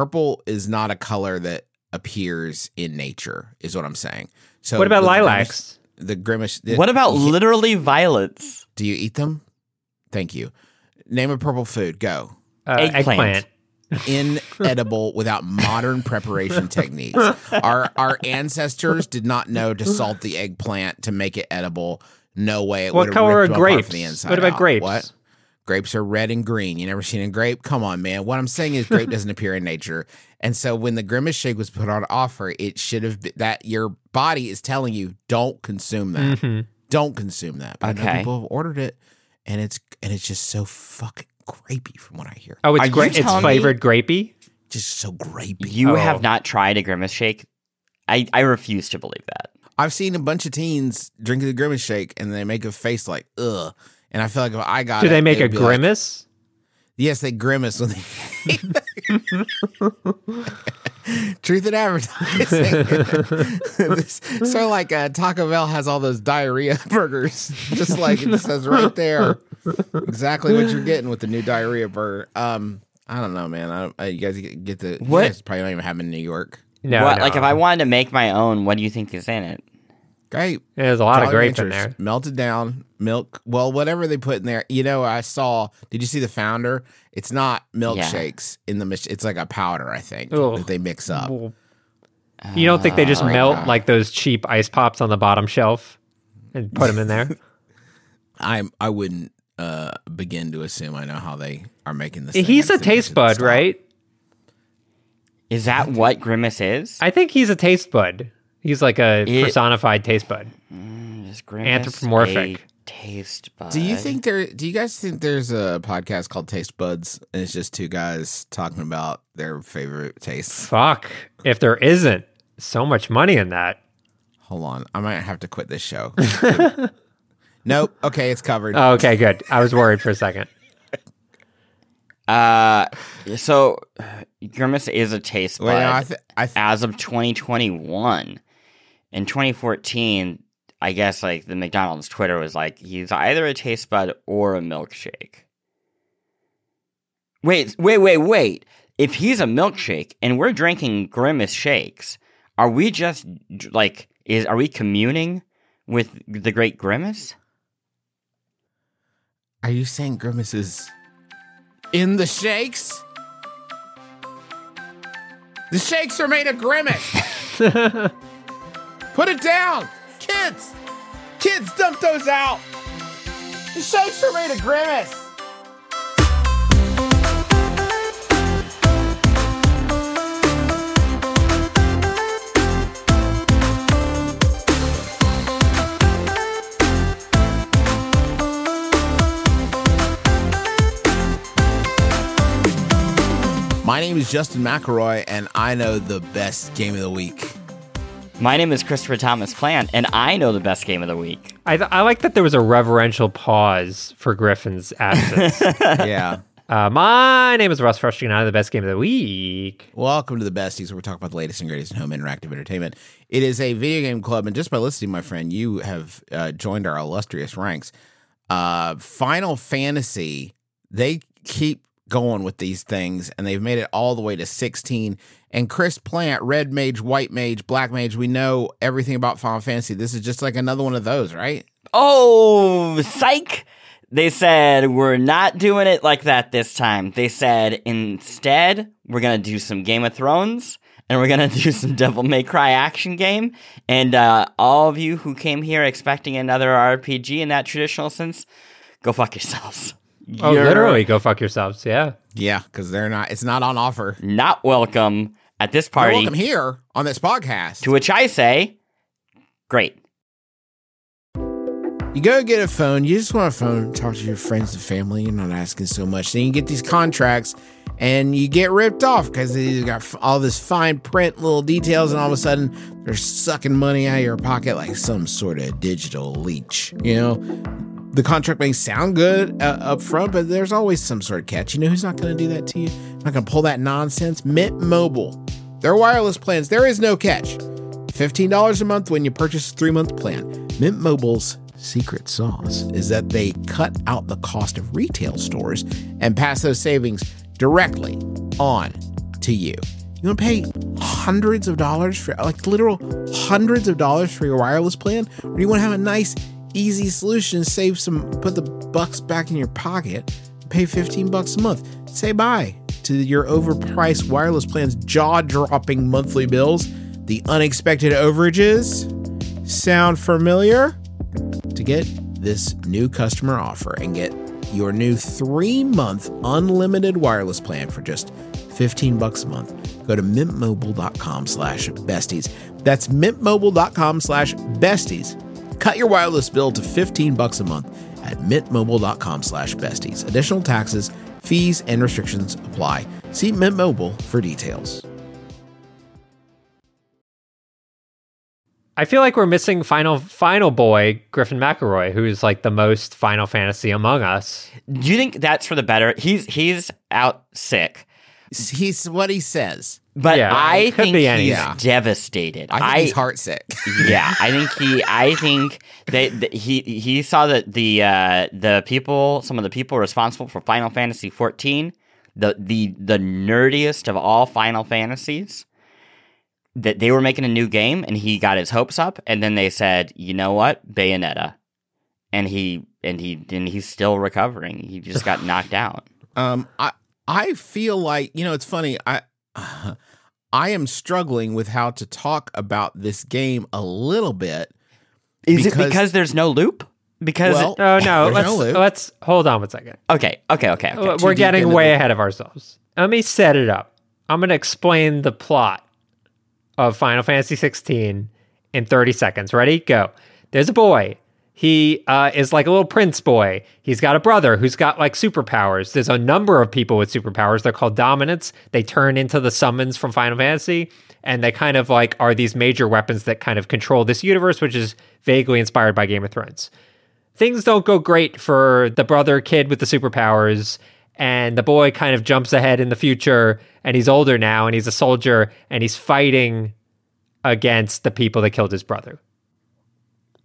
purple is not a color that appears in nature, is what I'm saying. So what about with the Grimace- lilacs? The grimace. What about you- literally violets? Do you eat them? Thank you. Name a purple food. Go. Uh, Eggplant. Inedible without modern preparation techniques. Our our ancestors did not know to salt the eggplant to make it edible. No way. It What would've color are grapes? the inside What about out. grapes? What? Grapes are red and green. You never seen a grape? Come on, man. What I'm saying is grape doesn't appear in nature. And so when the grimace shake was put on offer, it should have been that your body is telling you don't consume that. Mhm. Don't consume that. But I know Okay. people have ordered it and it's and it's just so fucking grapey from what I hear. Oh, it's you great. It's telling me- flavored grapey. Just so grapey. You Oh. have not tried a grimace shake? I, I refuse to believe that. I've seen a bunch of teens drinking the grimace shake and they make a face like ugh. And I feel like if I got Do it, they make a it'd like- grimace? yes, they grimace when they Truth in advertising. So like uh, Taco Bell has all those diarrhea burgers, just like it says right there, exactly what you're getting with the new diarrhea burger. Um, I don't know, man. I don't, uh, you guys get get the you What? guys probably don't even have them in New York. No, what, no. Like if I wanted to make my own, what do you think is in it? Great. There's a lot of Jolly grape in there. Melted down milk. Well, whatever they put in there. You know, I saw. Did you see the founder? It's not milkshakes in the. mach- It's like a powder, I think, Ugh. that they mix up. Well, You don't think they just Oh, melt like those cheap ice pops on the bottom shelf and put them in there? I I wouldn't uh, begin to assume I know how they are making this. thing. He's a think they taste should bud, stop. right? Is that what grimace is? I think he's a taste bud. He's like a It- personified taste bud. Is Anthropomorphic. taste bud. Do you think there? Do you guys think there's a podcast called Taste Buds, and it's just two guys talking about their favorite tastes? Fuck. If there isn't so much money in that. Hold on, I might have to quit this show. nope. Okay, it's covered. Oh, okay, good. I was worried for a second. Uh, so grimace is a taste bud Wait, no, I, th- I th- as of 2021. In 2014, I guess like the McDonald's Twitter was like he's either a taste bud or a milkshake. Wait, wait, wait, wait. If he's a milkshake and we're drinking grimace shakes, are we just like is are we communing with the great grimace? Are you saying Grimace is in the shakes? The shakes are made of Grimace. Put it down, kids. Kids, dump those out. The shakes are made a Grimace. My name is Justin McElroy, and I know the best game of the week. My name is Christopher Thomas Plante, and I know the best game of the week. I, th- I like that there was a reverential pause for Griffin's absence. yeah. uh, my name is Russ Frushtick, and I'm the best game of the week. Welcome to the Besties, where we talk about the latest and greatest in home interactive entertainment. It is a video game club, and just by listening, my friend, you have uh, joined our illustrious ranks. Uh, Final Fantasy, they keep going with these things, and they've made it all the way to 16. And Chris Plante, Red Mage, White Mage, Black Mage, we know everything about Final Fantasy. This is just like another one of those, right? Oh, psych! They said we're not doing it like that this time. They said instead we're gonna do some Game of Thrones and we're gonna do some Devil May Cry action game. And uh, all of you who came here expecting another RPG in that traditional sense, go fuck yourselves. Oh, You're literally, go fuck yourselves. Yeah. Yeah, because they're not. It's not on offer. not welcome at this You're party. welcome here on this podcast. To which I say, great. You go get a phone. You just want a phone. Talk to your friends and family. You're not asking so much. Then you get these contracts, and you get ripped off because they got all this fine print, little details, and all of a sudden they're sucking money out of your pocket like some sort of digital leech. You know, the contract may sound good uh, up front, but there's always some sort of catch. You know who's not going to do that to you? Not going to pull that nonsense. Mint Mobile. Their wireless plans. There is no catch. $15 a month when you purchase a three month plan. Mint Mobile's secret sauce is that they cut out the cost of retail stores and pass those savings directly on to you. You want to pay hundreds of dollars for like literal hundreds of dollars for your wireless plan, or do you want to have a nice, easy solution, save some, put the bucks back in your pocket, pay 15 bucks a month? Say bye to your overpriced wireless plan's jaw-dropping monthly bills, the unexpected overages. Sound familiar? To get this new customer offer and get your new three-month unlimited wireless plan for just 15 bucks a month go to mintmobile.com slash besties that's mintmobile.com slash besties cut your wireless bill to 15 bucks a month at mintmobile.com slash besties. Additional taxes fees and restrictions apply. See mint mobile for details. I feel like we're missing final final boy Griffin McElroy, who's like the most Final Fantasy among us. Do you think that's for the better? He's he's out sick, he's what he says but Yeah, I think he's anything. devastated. i think he's heartsick yeah, I think he. I think they. th he he saw that the uh, the people, some of the people responsible for Final Fantasy fourteen, the the the nerdiest of all Final Fantasies, that they were making a new game, and he got his hopes up, and then they said, you know what, Bayonetta, and he and he and he's still recovering. He just got knocked out. Um, I I feel like you know it's funny. I I am struggling with how to talk about this game a little bit. Is it Because- because there's no loop? Because Well, Oh no, let's no loop. let's hold on one second. okay, okay, okay, okay. We're getting way the- ahead of ourselves. Let me set it up. I'm going to explain the plot of Final Fantasy 16 in 30 seconds. Ready? Go. There's a boy. He uh, is like a little prince boy. He's got a brother who's got like superpowers. There's a number of people with superpowers. They're called dominants. They turn into the summons from Final Fantasy, and they kind of like are these major weapons that kind of control this universe, which is vaguely inspired by Game of Thrones things don't go great for the brother kid with the superpowers and the boy kind of jumps ahead in the future and he's older now and he's a soldier and he's fighting against the people that killed his brother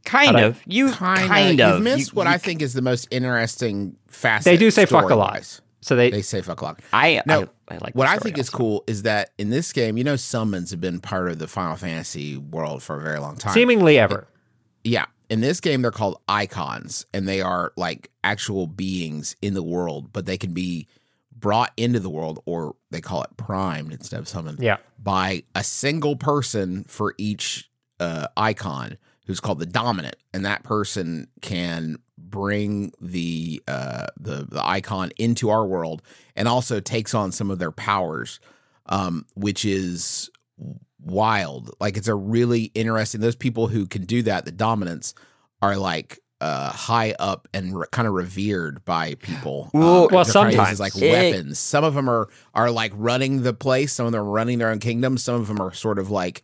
kind How'd I- of. You Kind, kind of. of. You've missed You- what you I think is the most interesting facet. they do say fuck a lot story-wise. so they, They say fuck a lot. I No, I, I like What I story think is cool is that in this game, you know, summons have been part of the Final Fantasy world for a very long time. seemingly ever Yeah. In this game, they're called icons, and they are like actual beings in the world, but they can be brought into the world, or they call it primed instead of summoned, yeah by a single person for each uh, icon who's called the dominant. And that person can bring the, uh, the, the icon into our world and also takes on some of their powers, um, which is wild. Like it's a really interesting. Those people who can do that, the dominants, are like uh high up and re- kind of revered by people. Um, Well- they're well, kind of used as, sometimes. like It- weapons. Some of them are are like running the place. Some of them are running their own kingdom. Some of them are sort of like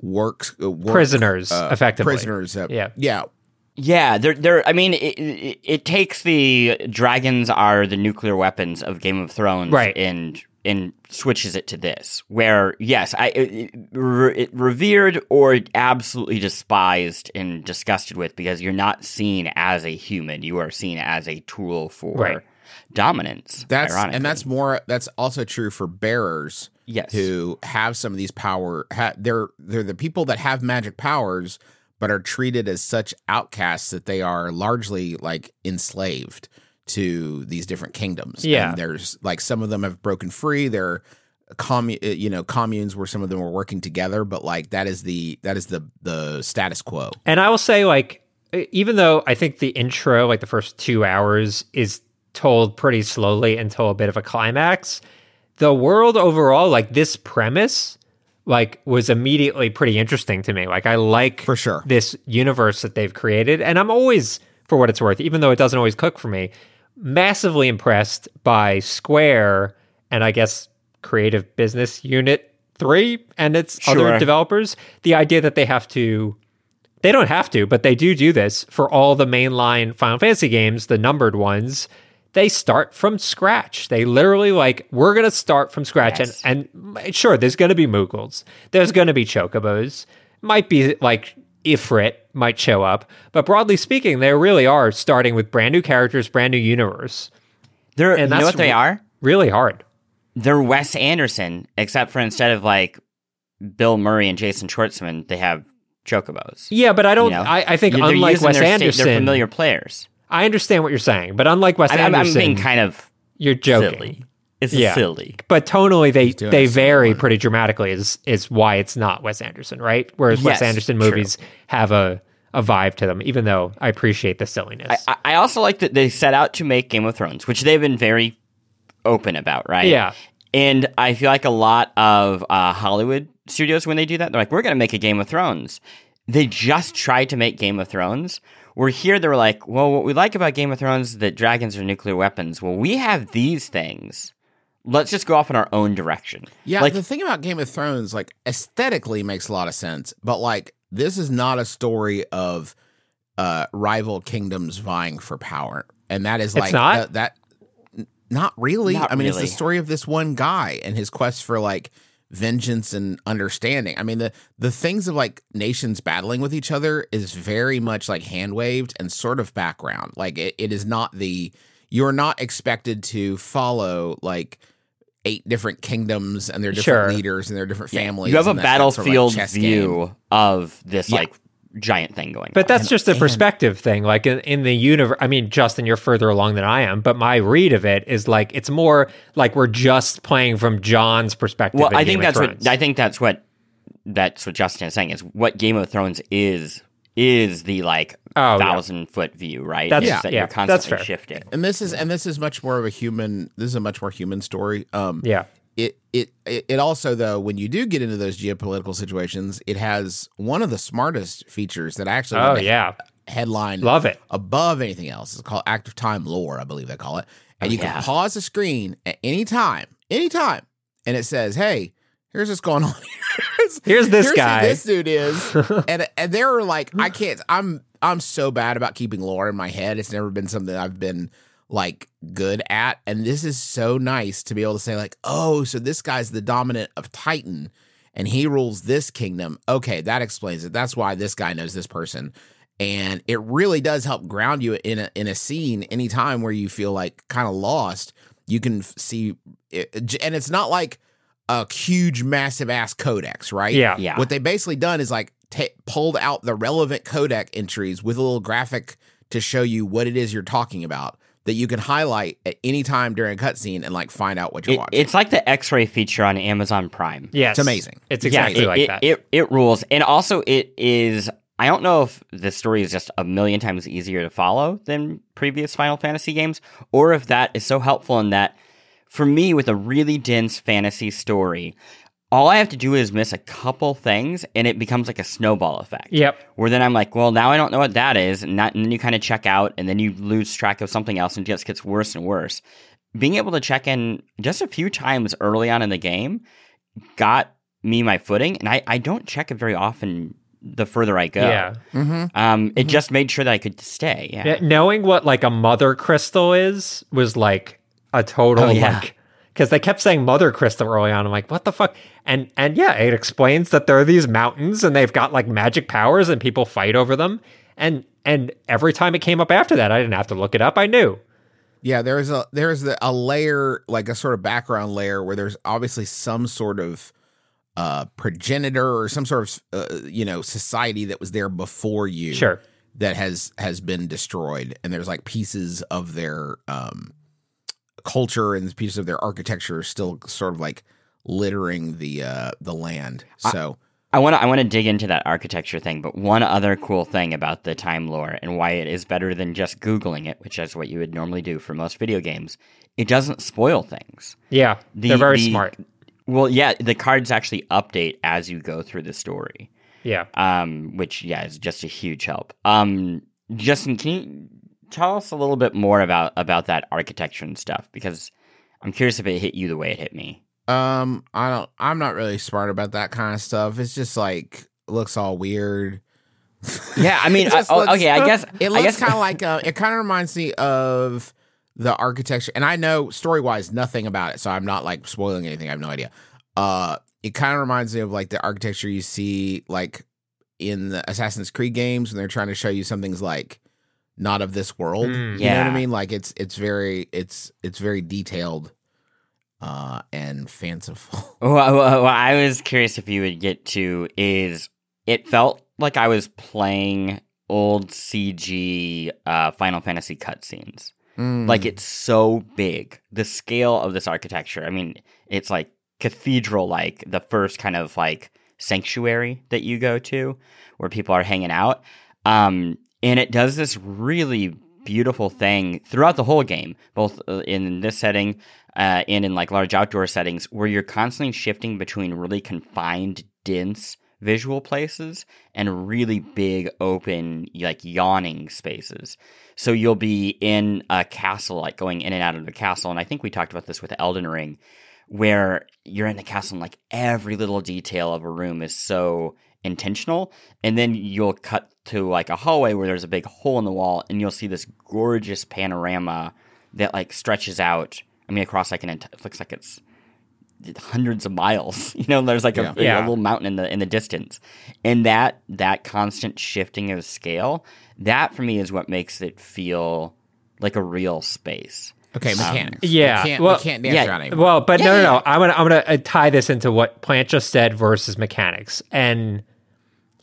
works uh, work, prisoners uh, effectively Prisoners. Uh, Yeah. yeah. Yeah, they're they're. I mean, it, it, it takes the dragons are the nuclear weapons of Game of Thrones, Right. And and switches it to this, where yes, I it, it, re- it revered or absolutely despised and disgusted with because you're not seen as a human, you are seen as a tool for Right. dominance. That's ironically. and that's more. That's also true for bearers. Yes, who have some of these power ha, they're they're the people that have magic powers but are treated as such outcasts that they are largely like enslaved to these different kingdoms. Yeah. and there's like some of them have broken free. They're commu- uh, you know communes where some of them were working together but like that is the that is the the status quo. And I will say, like, even though I think the intro, like the first two hours, is told pretty slowly until a bit of a climax, the world overall, like this premise, like was immediately pretty interesting to me. Like I like For sure. this universe that they've created, and I'm always, for what it's worth, even though it doesn't always cook for me, massively impressed by Square and I guess Creative Business Unit Three and its Sure. other developers. The idea that they have to they don't have to, but they do do this for all the mainline Final Fantasy games, the numbered ones. They start from scratch. They literally like we're gonna start from scratch, Yes. and and sure, there's gonna be Moogles, there's gonna be Chocobos, might be like Ifrit might show up, but broadly speaking, they really are starting with brand new characters, brand new universe. they're and you know what they re- are. Really hard. they're Wes Anderson, except for instead of like Bill Murray and Jason Schwartzman, they have chocobos. Yeah, but I don't. You know? I, I think They're unlike Wes their sta- Anderson, they're familiar players. I understand what you're saying, but unlike Wes I, I'm, I'm being kind of you're joking. silly. It's Yeah. silly. But tonally, they they vary well. pretty dramatically. Is is why it's not Wes Anderson, right? Whereas Wes Yes, Anderson true. movies have a a vibe to them, even though I appreciate the silliness. I, I also like that they set out to make Game of Thrones, which they've been very open about, right? Yeah. And I feel like a lot of uh, Hollywood studios, when they do that, they're like, we're going to make a Game of Thrones. They just tried to make Game of Thrones. We're here, they were like, well, what we like about Game of Thrones is that dragons are nuclear weapons. Well, we have these things. Let's just go off in our own direction. Yeah, Like, the thing about Game of Thrones, like aesthetically makes a lot of sense, but like this is not a story of uh rival kingdoms vying for power. And that is It's like not? that, that not really. Not I mean, it's the story of this one guy and his quest for like vengeance and understanding. I mean, the the things of like nations battling with each other is very much like hand waved and sort of background. Like it, it is not the you're not expected to follow like eight different kingdoms and their different Sure. leaders and their different families. you have a that sort of, like, battlefield game. view of this Yeah. like giant thing going. But on. that's just a and- perspective thing. Like in, in the universe, I mean, Justin, you're further along than I am, but my read of it is like it's more like we're just playing from John's perspective. well i Game think of that's Thrones. what i think that's what that's what justin is saying is what game of thrones is is the like Oh, yeah. thousand foot view right That's- It's that yeah, you're that's fair. shifting And this is and this is much more of a human. This is a much more human story. Um, Yeah. It it it also though when you do get into those geopolitical situations, it has one of the smartest features that I actually Oh yeah. headline Love it. above anything else. It's called active time lore, I believe they call it. And Oh, you yeah. can pause the screen at any time, anytime, and it says, "Hey, here's what's going on. here's, Here's this here's who guy. this dude is." and and they're like, "I can't. I'm I'm so bad about keeping lore in my head. It's never been something I've been." Like good at and this is so nice to be able to say like oh so this guy's the dominant of titan and he rules this kingdom. Okay that explains it. That's why this guy knows this person. And it really does help ground you in a in a scene anytime where you feel like kind of lost. You can f- see eh, it, and it's not like a huge massive ass codex right? Yeah. yeah. What they basically done is like ta pulled out the relevant codec entries with a little graphic to show you what it is you're talking about that you can highlight at any time during a cutscene and like find out what you're It- watching. it's like the x-ray feature on amazon prime Yeah, It's amazing. It's exactly yeah, it, like it, that. It, it rules. And also, it is. I don't know if the story is just a million times easier to follow than previous Final Fantasy games, or if that is so helpful in that, for me, with a really dense fantasy story, all I have to do is miss a couple things and it becomes like a snowball effect. yep. Where then I'm like, well, now I don't know what that is. And, that, and then you kind of check out and then you lose track of something else and it just gets worse and worse. Being able to check in just a few times early on in the game got me my footing. And I, I don't check it very often the further I go. Yeah. mm-hmm. Um, it just made sure that I could stay. Yeah. Yeah, knowing what like a mother crystal is was like a total Oh, yeah. like because they kept saying mother crystal early on. I'm like, what the fuck? And and yeah, it explains that there are these mountains and they've got like magic powers and people fight over them. And and every time it came up after that, I didn't have to look it up. I knew. Yeah, there's a there's a layer like a sort of background layer where there's obviously some sort of uh progenitor or some sort of uh, you know society that was there before you Sure. that has has been destroyed and there's like pieces of their um culture and pieces of their architecture are still sort of like littering the uh the land so I want to I want to dig into that architecture thing, but one other cool thing about the time lore and why it is better than just googling it, which is what you would normally do for most video games, it doesn't spoil things. Yeah. The- they're very the- smart. Well, yeah, the cards actually update as you go through the story, Yeah. um, which yeah is just a huge help. Um, Justin, can you tell us a little bit more about about that architecture and stuff? Because I'm curious if it hit you the way it hit me. um i don't i'm not really smart about that kind of stuff it's just like looks all weird Yeah, I mean, I, oh, looks- okay, I guess It looks kind of like uh, it kind of reminds me of the architecture, and I know story wise nothing about it, so I'm not like spoiling anything. I have no idea. Uh, it kind of reminds me of like the architecture you see like in the Assassin's Creed games when they're trying to show you something's like not of this world. Mm. You know what I mean? Like it's it's very it's it's very detailed. uh, and fanciful. Well, well, what I was curious if you would get to is it felt like I was playing old CG uh, Final Fantasy cutscenes. Mm. Like it's so big. The scale of this architecture. I mean, it's like cathedral like the first kind of like sanctuary that you go to where people are hanging out. Um, and it does this really beautiful thing throughout the whole game, both uh, in this setting uh, and in like large outdoor settings, where you're constantly shifting between really confined, dense visual places and really big, open, like yawning spaces. So you'll be in a castle, like going in and out of the castle. And I think we talked about this with Elden Ring, where you're in the castle and like every little detail of a room is so intentional. And then you'll cut to like a hallway where there's a big hole in the wall and you'll see this gorgeous panorama that like stretches out. I mean, across like an, ent- it looks like it's hundreds of miles. You know, there's like a, Yeah. a little mountain in the in the distance, and that that constant shifting of scale, that for me is what makes it feel like a real space. okay, mechanics. yeah, we can't, well- we can't dance yeah, around anymore. Well, but no, Yeah, no, yeah. no. I'm gonna I'm gonna uh, tie this into what Plante just said versus mechanics, and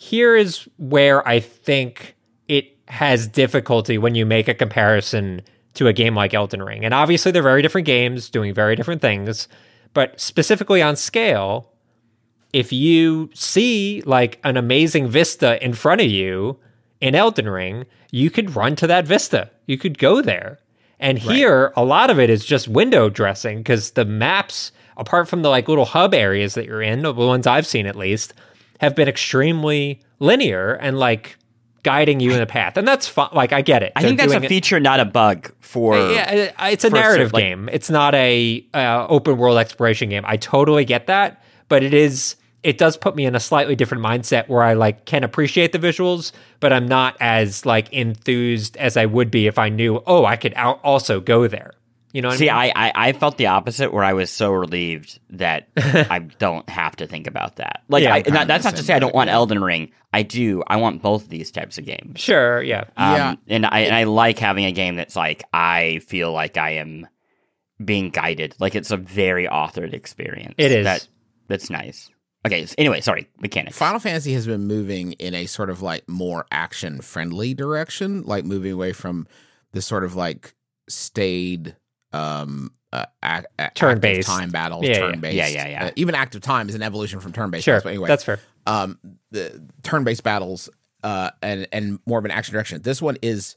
here is where I think it has difficulty when you make a comparison to a game like Elden Ring. And obviously, they're very different games doing very different things, but specifically on scale, if you see like an amazing vista in front of you in Elden Ring, you could run to that vista. You could go there. And here, a lot of it is just window dressing because the maps, apart from the like little hub areas that you're in, the ones I've seen at least, have been extremely linear and like guiding you in the path. And that's fine. Like, I get it. I think They're that's a doing it- feature, not a bug. For yeah, it's a a narrative like- game. It's not a uh, open world exploration game. I totally get that, but it is. It does put me in a slightly different mindset where I like can appreciate the visuals, but I'm not as like enthused as I would be if I knew. Oh, I could out also go there. You know what See, I mean? I, I I felt the opposite, where I was so relieved that I don't have to think about that. Like, Yeah, I, not, that's not to say I don't want yeah. Elden Ring. I do. I want both of these types of games. sure, yeah. Um, Yeah. and I and I like having a game that's like I feel like I am being guided. Like it's a very authored experience. It is. That that's nice. Okay. So anyway, sorry. Mechanics. Final Fantasy has been moving in a sort of like more action friendly direction, like moving away from the sort of like staid um uh, ac- a- Turn-based. time battles, Yeah, yeah. turn based. Yeah, yeah, yeah. even active time is an evolution from turn based. Sure, But anyway, that's fair. um the turn based battles uh and and more of an action direction. This one is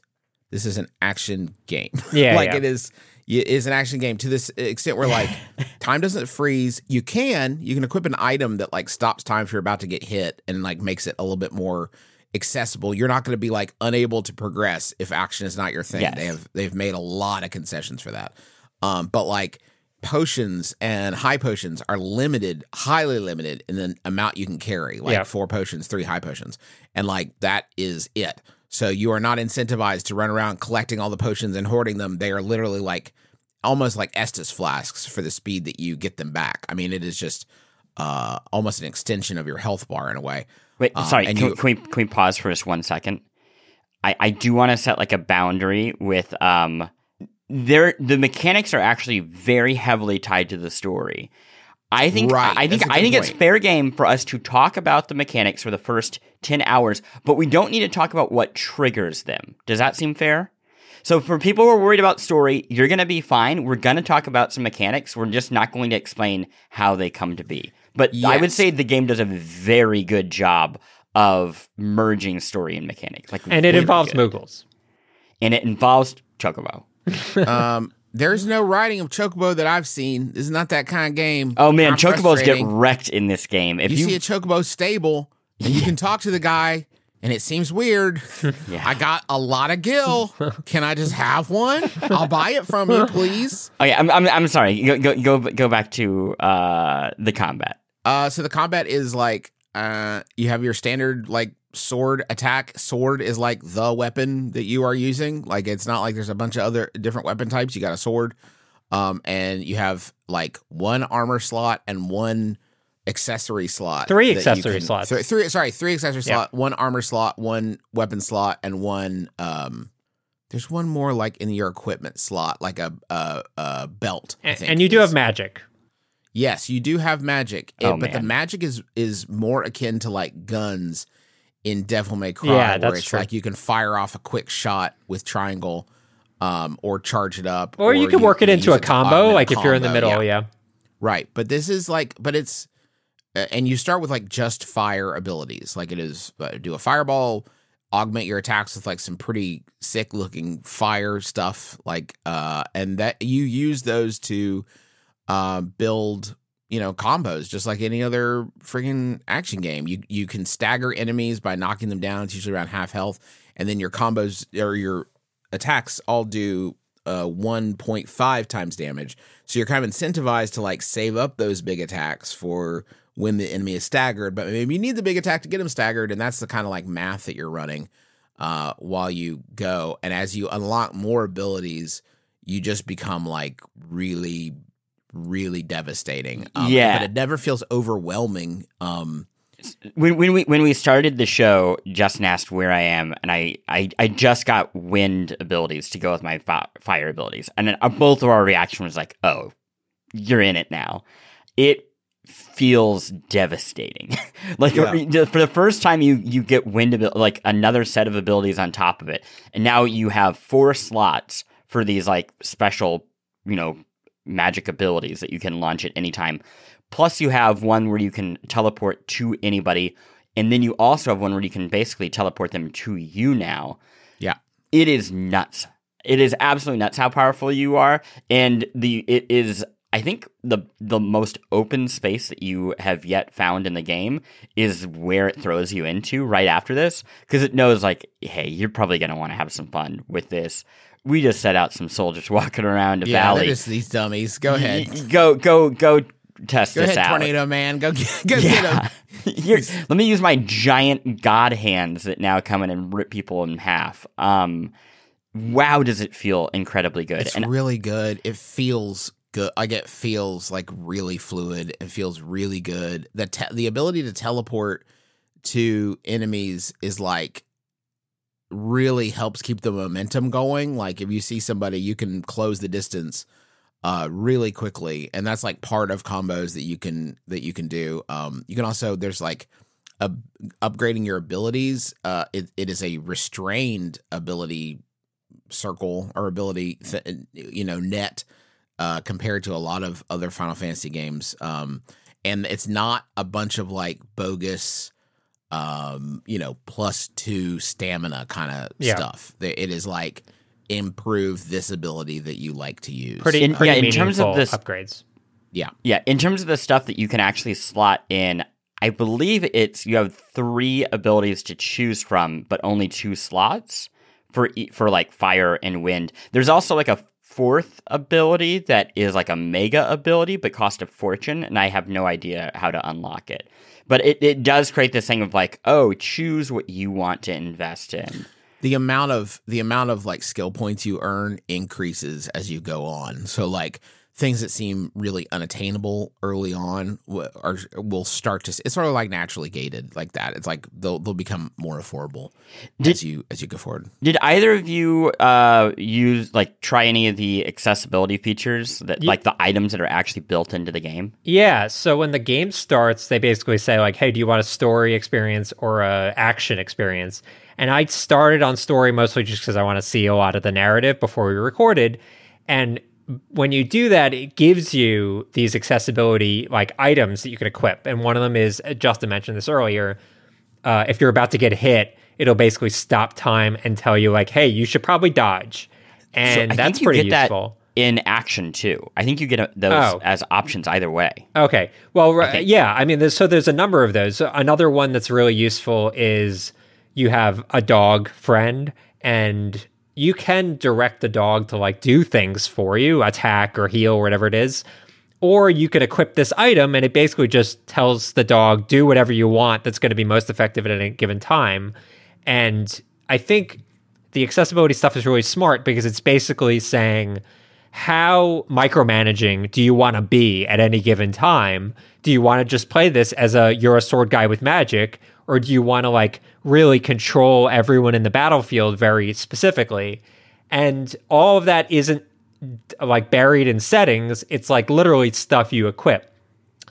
this is an action game. Yeah, like yeah. it is it is an action game to this extent where like time doesn't freeze. You can you can equip an item that like stops time if you're about to get hit and like makes it a little bit more accessible. You're not going to be like unable to progress if action is not your thing. Yes. They have they've made a lot of concessions for that. Um, but like potions and high potions are limited, highly limited in the amount you can carry. Like Yeah. four potions, three high potions, and like that is it. So you are not incentivized to run around collecting all the potions and hoarding them. They are literally like almost like Estus flasks for the speed that you get them back. I mean, it is just uh, almost an extension of your health bar in a way. Wait, Um, sorry. Can, you- can we can we pause for just one second? I I do want to set like a boundary with um. There, the mechanics are actually very heavily tied to the story. I think Right, I think I think it's fair game for us to talk about the mechanics for the first 10 hours, but we don't need to talk about what triggers them. Does that seem fair? So for people who are worried about story, you're going to be fine. We're going to talk about some mechanics. We're just not going to explain how they come to be. But I would say the game does a very good job of merging story and mechanics. Like And it involves good. Moogles. And it involves Chocobo. um, there's no riding of Chocobo that I've seen. This is not that kind of game. Oh man, Not Chocobos get wrecked in this game. If you, you, see a chocobo stable and you can talk to the guy and it seems weird Yeah. i got a lot of gill can i just have one i'll buy it from you please Okay, I'm, I'm, I'm sorry. Go, go go go back to uh, the combat. Uh so the combat is like uh you have your standard like sword attack sword is like the weapon that you are using like it's not like there's a bunch of other different weapon types you got a sword um and you have like one armor slot and one accessory slot Three accessory can- slots. three, three sorry three accessory Yeah. slot one armor slot one weapon slot and one um There's one more like in your equipment slot, like a a, a belt. I And, think and you do have magic. Yes, you do have magic, Oh, it- but the magic is is more akin to like guns in Devil May Cry, Yeah, where it's true. like you can fire off a quick shot with triangle, um, or charge it up, Or, you can work it into a combo, like if you're in the middle, yeah. yeah. Right, but this is like, but it's, and you start with like just fire abilities, like it is uh, do a fireball, augment your attacks with like some pretty sick looking fire stuff, like, uh, and that you use those to, uh, build, you know, combos just like any other freaking action game. You you can stagger enemies by knocking them down. It's usually around half health, and then your combos or your attacks all do uh 1.5 times damage. So you're kind of incentivized to like save up those big attacks for when the enemy is staggered, but maybe you need the big attack to get him staggered, and that's the kind of like math that you're running uh while you go. And as you unlock more abilities, you just become like really really devastating. Um, Yeah. but it never feels overwhelming. Um when when we when we started the show, Justin asked where I am, and I I, I just got wind abilities to go with my fi- fire abilities, and then uh, both of our reaction was like, "Oh, you're in it now." It feels devastating. like Yeah. for the first time, you you get wind abil- like another set of abilities on top of it, and now you have four slots for these like special, you know, magic abilities that you can launch at any time. Plus, you have one where you can teleport to anybody, and then you also have one where you can basically teleport them to you now. Yeah. It is nuts. It is absolutely nuts how powerful you are, and the it is. I think the the most open space that you have yet found in the game is where it throws you into right after this because it knows like, hey, you're probably gonna want to have some fun with this. We just set out some soldiers walking around a yeah, valley. just these dummies. Go ahead. Go go go test Go this ahead, out. tornado man. Go get, go get Yeah. him. Here, let me use my giant god hands that now come in and rip people in half. Um, wow, does it feel incredibly good? It's and really good. It feels good. It feels like really fluid. It feels really good. The te- the ability to teleport to enemies is like really helps keep the momentum going. Like if you see somebody, you can close the distance uh really quickly and that's like part of combos that you can that you can do um you can also there's like a, upgrading your abilities uh it, it is a restrained ability circle or ability th- you know net uh compared to a lot of other final fantasy games um and it's not a bunch of like bogus um you know plus 2 stamina kind of Yeah. stuff it is like improve this ability that you like to use Pretty, In- pretty yeah, in terms of meaningful this- upgrades. yeah yeah, in terms of the stuff that you can actually slot in, I believe it's you have three abilities to choose from, but only two slots for e- for like fire and wind. There's also like a fourth ability that is like a mega ability, but cost a fortune, and I have no idea how to unlock it. But it, it does create this thing of like, oh, choose what you want to invest in. the amount of the amount of like skill points you earn increases as you go on. So like things that seem really unattainable early on are will start to it's sort of like naturally gated like that. It's like they'll they'll become more affordable Did- as you as you go forward. Did either of you uh, use like try any of the accessibility features that Ye- like the items that are actually built into the game? Yeah, so when the game starts, they basically say like, "Hey, do you want a story experience or a action experience?" And I started on story mostly just because I want to see a lot of the narrative before we recorded. And when you do that, it gives you these accessibility like items that you can equip. And one of them is uh, Justin mentioned this earlier. Uh, if you're about to get hit, it'll basically stop time and tell you like, "Hey, you should probably dodge." And I that's pretty get useful. that in action too. I think you get uh, those Oh. as options either way. Okay. Well, yeah. I mean, there's, so there's a number of those. So Another one that's really useful is you have a dog friend, and you can direct the dog to like do things for you, attack or heal, or whatever it is. Or you could equip this item, and it basically just tells the dog do whatever you want. That's going to be most effective at any given time. And I think the accessibility stuff is really smart because it's basically saying how micromanaging do you want to be at any given time? Do you want to just play this as a you're a sword guy with magic or do you want to like really control everyone in the battlefield very specifically? And all of that isn't like buried in settings. It's like literally stuff you equip.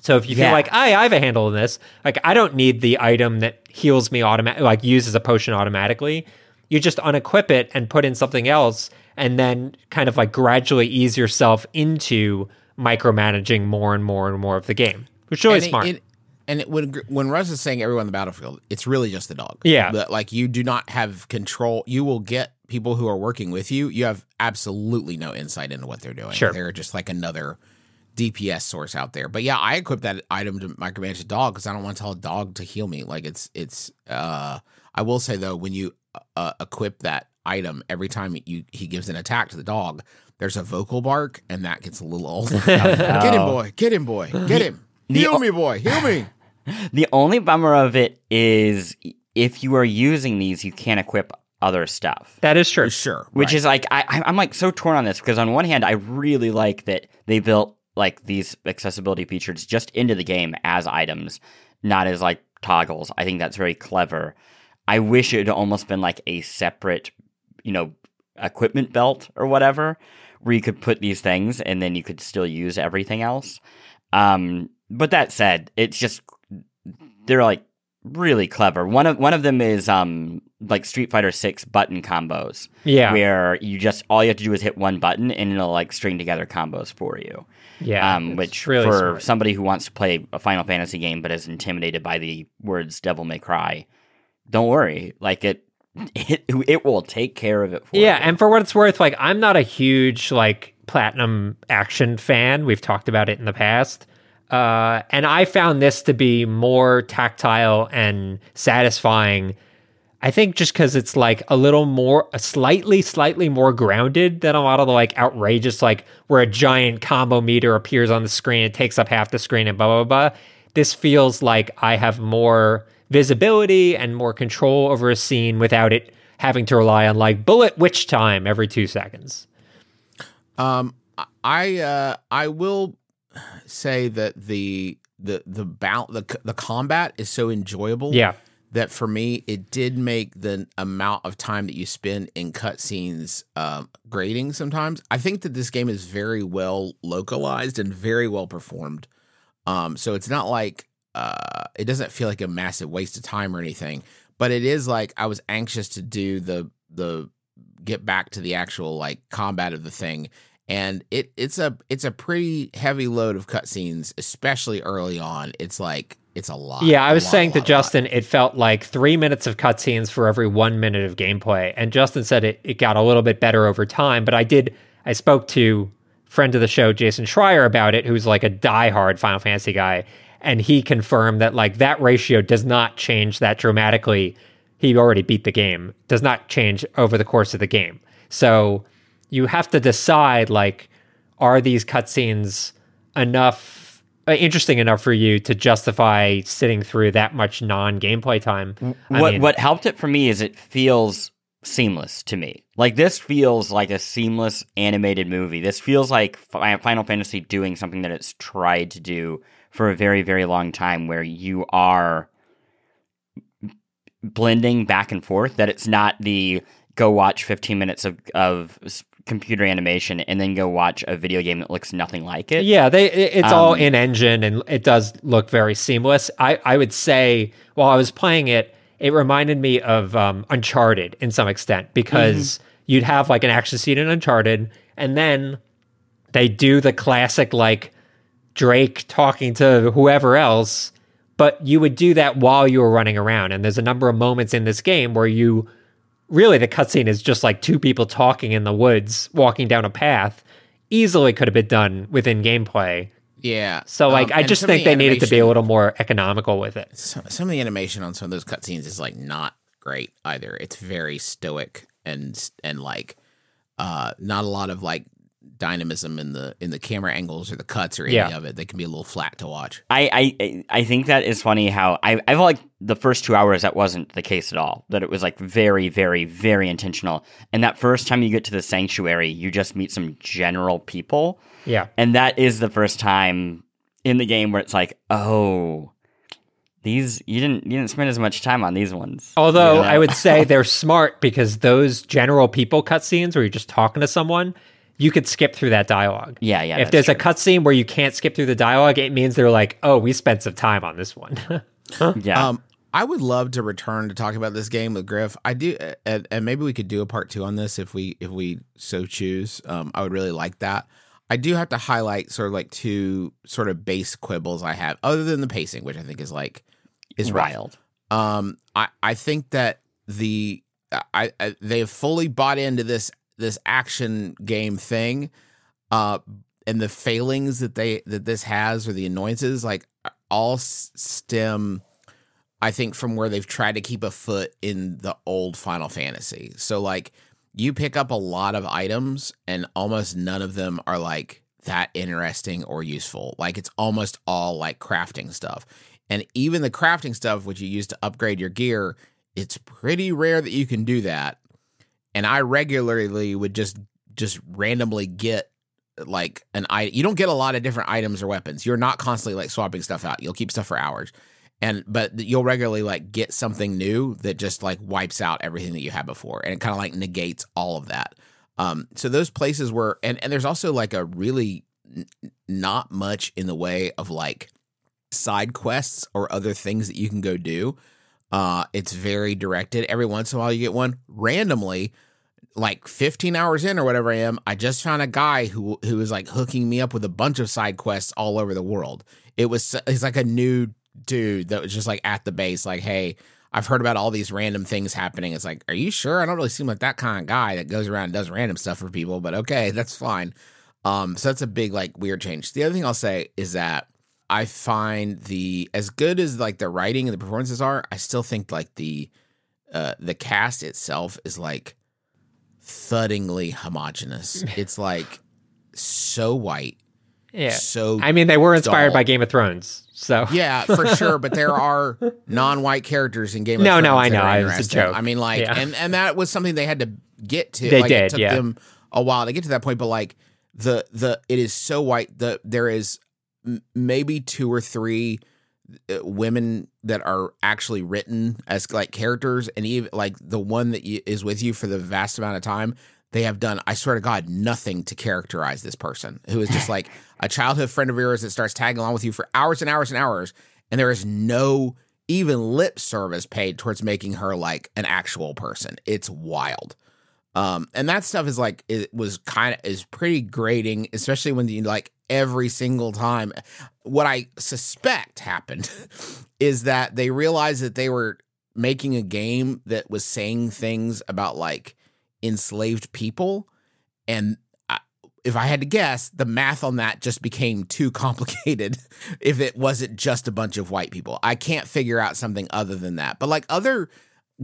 So if you feel like I, I have a handle on this, like I don't need the item that heals me automatic, like uses a potion automatically. You just unequip it and put in something else, and then kind of like gradually ease yourself into micromanaging more and more and more of the game, which is really and it- smart. It, and it, when when Russ is saying everyone on the battlefield, it's really just the dog. Yeah. but like you do not have control. You will get people who are working with you. You have absolutely no insight into what they're doing. Sure. they're just like another DPS source out there. But yeah, I equip that item to micromanage a dog because I don't want to tell a dog to heal me. Like it's it's. uh I will say though, when you uh, equip that item, every time you he gives an attack to the dog, there's a vocal bark, and that gets a little old. get him, boy! Get him, boy! Get him! Heal me, boy! Heal me! The only bummer of it is if you are using these, you can't equip other stuff. that is true. Sure, Which right. is like I, I- I'm like so torn on this because on one hand I really like that they built like these accessibility features just into the game as items, not as like toggles. I think that's very clever. I wish it had almost been like a separate, you know, equipment belt or whatever, where you could put these things and then you could still use everything else. Um, but that said, it's just they're like really clever. One of one of them is um like Street Fighter Six button combos Yeah. where you just all you have to do is hit one button and it'll like string together combos for you. Yeah. um, which really for smart. somebody who wants to play a Final Fantasy game but is intimidated by the words "Devil May Cry," don't worry. Like it, it it will take care of it for you. Yeah, you. and for what it's worth, like I'm not a huge like platinum action fan. We've talked about it in the past. Uh, and I found this to be more tactile and satisfying. I think just because it's like a little more, a slightly, slightly more grounded than a lot of the like outrageous, like where a giant combo meter appears on the screen, it takes up half the screen, and blah, blah, blah. This feels like I have more visibility and more control over a scene without it having to rely on like bullet witch time every two seconds. Um, I uh, I will say that the the the bout the the combat is so enjoyable. Yeah. That for me, it did make the amount of time that you spend in cutscenes um, grading. Sometimes I think that this game is very well localized and very well performed. Um, so it's not like uh, it doesn't feel like a massive waste of time or anything. But it is like I was anxious to do the the get back to the actual like combat of the thing and it it's a it's a pretty heavy load of cutscenes especially early on it's like it's a lot Yeah, I was lot, saying to lot, a lot. Justin, it felt like three minutes of cutscenes for every one minute of gameplay. And Justin said it, it got a little bit better over time. But I did, I spoke to friend of the show, Jason Schreier, about it, who's like a diehard Final Fantasy guy. And he confirmed that like that ratio does not change that dramatically. He already beat the game, does not change over the course of the game. So you have to decide like, are these cutscenes enough uh, interesting enough for you to justify sitting through that much non-gameplay time. I what mean, what helped it for me is it feels seamless to me. Like this feels like a seamless animated movie. This feels like Final Fantasy doing something that it's tried to do for a very very long time where you are blending back and forth that it's not the go watch 15 minutes of of computer animation and then go watch a video game that looks nothing like it. Yeah, they it- it's all Um, in engine and it does look very seamless. I I would say while I was playing it, it reminded me of um, Uncharted in some extent because you'd have like an action scene in Uncharted, and then they do the classic like Drake talking to whoever else, but you would do that while you were running around. And there's a number of moments in this game where you really the cutscene is just like two people talking in the woods, walking down a path. Easily could have been done within gameplay. yeah So like Um, I just think the they needed to be a little more economical with it. some, some of the animation on some of those cutscenes is like not great either it's very stoic and and like uh not a lot of like dynamism in the in the camera angles or the cuts or any Yeah. of it they can be a little flat to watch I, I I think that is funny how I I felt like the first two hours that wasn't the case at all. That it was like very very very intentional. And that first time you get to the sanctuary, you just meet some general people, Yeah. and that is the first time in the game where it's like, oh, These you didn't you didn't spend as much time on these ones. Although Yeah. I would say they're smart because those general people cutscenes where you're just talking to someone, you could skip through that dialogue. Yeah, yeah, If that's there's a cutscene where you can't skip through the dialogue, it means they're like, oh, we spent some time on this one. yeah. Um, I would love to return to talking about this game with Griff. I do, and, and maybe we could do a part two on this if we if we so choose. Um, I would really like that. I do have to highlight sort of like two sort of base quibbles I have, other than the pacing, which I think is like is wild. Um, I I think that the I, I they've fully bought into this this action game thing, uh, and the failings that they that this has or the annoyances like all stem. I think from where they've tried to keep a foot in the old Final Fantasy. So like you pick up a lot of items and almost none of them are like that interesting or useful. Like it's almost all like crafting stuff. And even the crafting stuff which you use to upgrade your gear, it's pretty rare that you can do that. And I regularly would just just randomly get like an item. You don't get a lot of different items or weapons. You're not constantly like swapping stuff out. You'll keep stuff for hours and but you'll regularly like get something new that just like wipes out everything that you had before and it kind of like negates all of that um so those places were and and there's also like a really n- not much in the way of like side quests or other things that you can go do uh it's very directed every once in a while you get one randomly like 15 hours in or whatever I am, I just found a guy who who was like hooking me up with a bunch of side quests all over the world. It was it's like a new dude that was just like at the base, like, hey, I've heard about all these random things happening. It's like, are you sure? I don't really seem like that kind of guy that goes around and does random stuff for people, but okay, that's fine. Um, so that's a big like weird change. The other thing I'll say is that I find the as good as like the writing and the performances are, I still think like the uh the cast itself is like thuddingly homogenous. It's like so white, yeah. so I mean, they were inspired dull. by Game of Thrones. So yeah, for sure. But there are non-white characters in Game of No, Thrones. no, no, I know. are It was a joke. I mean, like, Yeah. and and that was something they had to get to. They like, did, It took yeah. them a while to get to that point, but like the the it is so white. The there is m- maybe two or three uh, women that are actually written as like characters, and even like the one that you, is with you for the vast amount of time. They have done, I swear to God, nothing to characterize this person who is just like a childhood friend of yours that starts tagging along with you for hours and hours and hours. And there is no even lip service paid towards making her like an actual person. It's wild. Um, and that stuff is like it was kind of is pretty grating, especially when you like every single time. What I suspect happened is that they realized that they were making a game that was saying things about like enslaved people, and I, if I had to guess, the math on that just became too complicated. if it wasn't just a bunch of white people, I can't figure out something other than that. But like other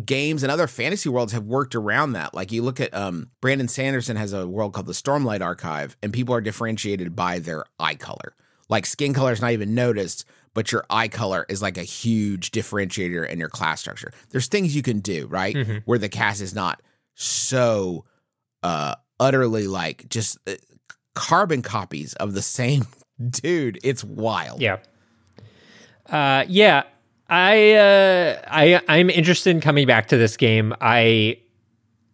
games and other fantasy worlds have worked around that. Like you look at um Brandon Sanderson has a world called the Stormlight Archive, and people are differentiated by their eye color. Like skin color is not even noticed, but your eye color is like a huge differentiator in your class structure. There's things you can do, right? Mhm. Where the cast is not so uh utterly like just uh, carbon copies of the same dude. It's wild. Yeah. Uh, yeah. I uh, I I'm interested in coming back to this game. I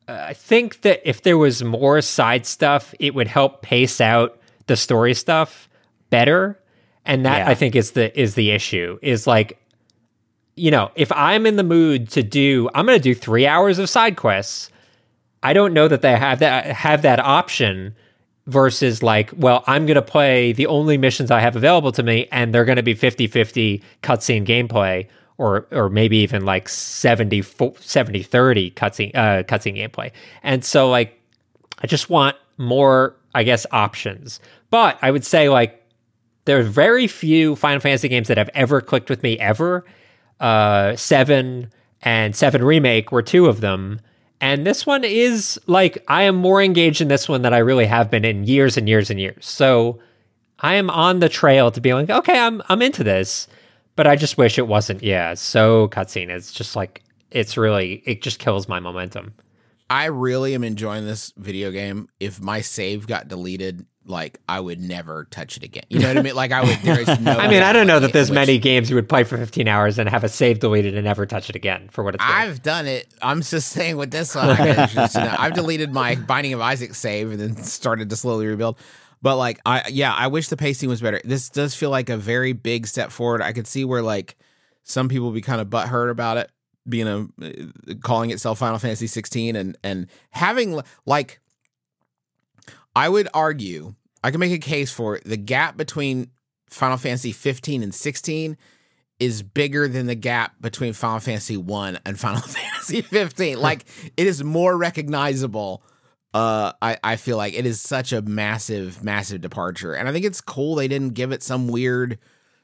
I think that if there was more side stuff, it would help pace out the story stuff better. And that Yeah. I think is the is the issue. Is like you know, if I'm in the mood to do I'm going to do 3 hours of side quests, I don't know that they have that have that option versus like, well, I'm going to play the only missions I have available to me and they're going to be 50-50 cutscene gameplay or or maybe even like 70 70 30 cutscene uh cutscene gameplay. And so like I just want more I guess options. But I would say like there are very few Final Fantasy games that have ever clicked with me ever. Uh, seven and seven remake were two of them, and this one is like I am more engaged in this one than I really have been in years and years and years. So I am on the trail to be like, okay, I'm I'm into this, but I just wish it wasn't. Yeah, so cutscene. It's just like it's really it just kills my momentum. I really am enjoying this video game. If my save got deleted like I would never touch it again. You know what I mean? Like I would. There is no. I mean, I don't know that there's which- many games you would play for 15 hours and have a save deleted and never touch it again. For what it's. I've done it. I'm just saying with this one, just, you know, I've deleted my Binding of Isaac save and then started to slowly rebuild. But like, I yeah, I wish the pacing was better. This does feel like a very big step forward. I could see where like some people be kind of butthurt about it being a uh, calling itself Final Fantasy 16 and and having like, I would argue I can make a case for it. the gap between Final Fantasy 15 and 16 is bigger than the gap between Final Fantasy 1 and Final Fantasy 15. Like it is more recognizable. Uh I, I feel like it is such a massive, massive departure. And I think it's cool they didn't give it some weird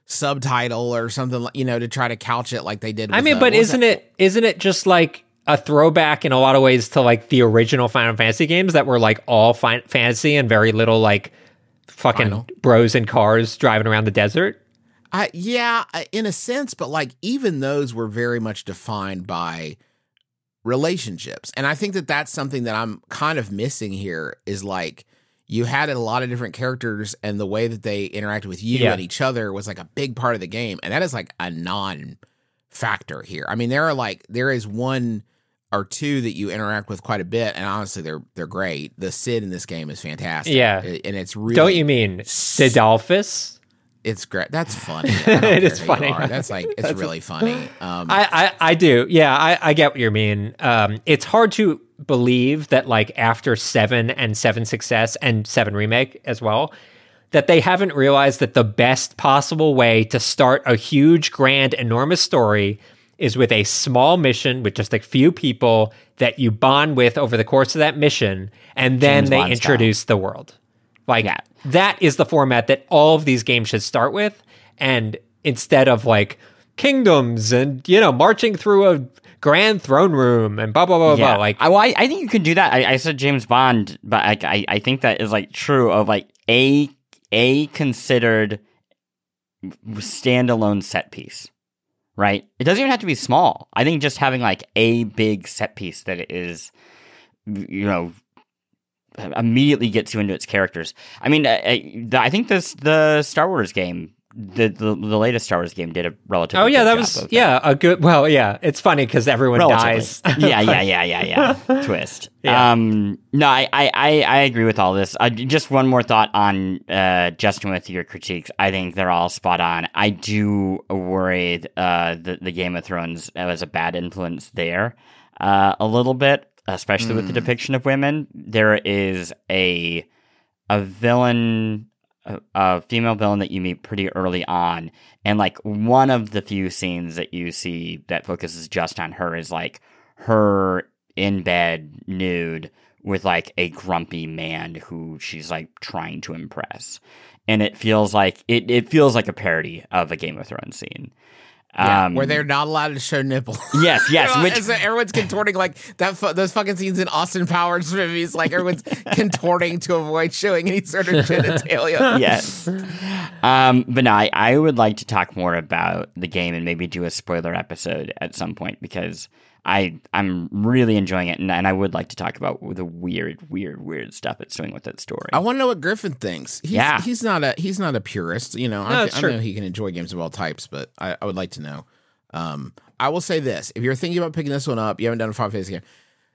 subtitle or something you know to try to couch it like they did I mean, uh, but isn't that? it isn't it just like a throwback in a lot of ways to like the original Final Fantasy games that were like all fin- fantasy and very little like fucking Final. bros and cars driving around the desert? I, yeah, in a sense, but like even those were very much defined by relationships. And I think that that's something that I'm kind of missing here is like you had a lot of different characters and the way that they interacted with you Yeah. and each other was like a big part of the game. And that is like a non factor here. I mean, there are like, there is one or two that you interact with quite a bit. And honestly, they're, they're great. The Cid in this game is fantastic. Yeah. And it's really, Don't you mean Cidolfus? it's great. That's funny. It is care who you funny. That's like it's really funny. Um, I, I, I do. Yeah, I, I get what you mean. Um, it's hard to believe that like after seven and seven success and seven remake as well, that they haven't realized that the best possible way to start a huge, grand, enormous story is with a small mission with just a few people that you bond with over the course of that mission, and then James they Bond style. introduce the world. Like Yeah. that is the format that all of these games should start with. And instead of like kingdoms and, you know, marching through a grand throne room and blah, blah, blah, blah. Like, I, well, I, I think you can do that. I, I said James Bond, but I, I, I think that is like true of like a a considered standalone set piece, right? It doesn't even have to be small. I think just having like a big set piece that is, you know, immediately gets you into its characters. I mean, I, I, think this the Star Wars game. The, the the latest Star Wars game did a relatively oh, yeah, that was, yeah, a good, well, yeah, it's funny because everyone Relatively. dies. yeah, yeah, yeah, yeah, yeah. Twist. Yeah. Um, no, I, I, I, agree with all this. Uh, just one more thought on uh, Justin with your critiques. I think they're all spot on. I do worry uh, the the Game of Thrones was a bad influence there uh, a little bit, especially with the depiction of women. There is a a villain a, female villain that you meet pretty early on. And like one of the few scenes that you see that focuses just on her is like her in bed nude with like a grumpy man who she's like trying to impress. And it feels like it, it feels like a parody of a game of thrones scene yeah, um, where they're not allowed to show nipples. yes yes You know, which so everyone's contorting like that. Fu- those fucking scenes in Austin Powers movies, like everyone's contorting to avoid showing any sort of genitalia. yes. Um, but no, I, I would like to talk more about the game and maybe do a spoiler episode at some point because I I'm really enjoying it and, and I would like to talk about the weird, weird, weird stuff it's doing with that story. I want to know what Griffin thinks. He's, Yeah. he's not a he's not a purist. You know, No, I, I know he can enjoy games of all types, but I, I would like to know. Um, I will say this: if you're thinking about picking this one up, you haven't done a five phase game,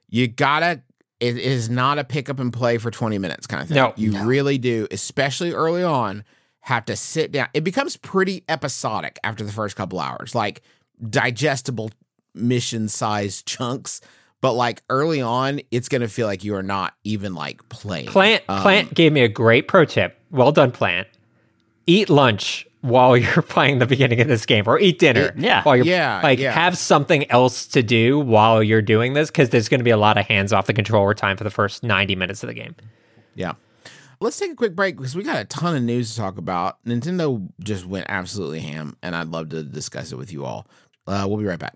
you gotta. It is not a pick up and play for 20 minutes kind of thing. No. you really do, especially early on. Have to sit down. It becomes pretty episodic after the first couple hours, like digestible mission sized chunks. But like early on, it's gonna feel like you are not even like playing. Plante Um, Plante gave me a great pro tip. Well done, Plante. Eat lunch while you're playing the beginning of this game, or eat dinner. Yeah. while you're Yeah, like yeah. have something else to do while you're doing this because there's going to be a lot of hands off the controller time for the first 90 minutes of the game. Yeah. Let's take a quick break because we got a ton of news to talk about. Nintendo just went absolutely ham, and I'd love to discuss it with you all. Uh, we'll be right back.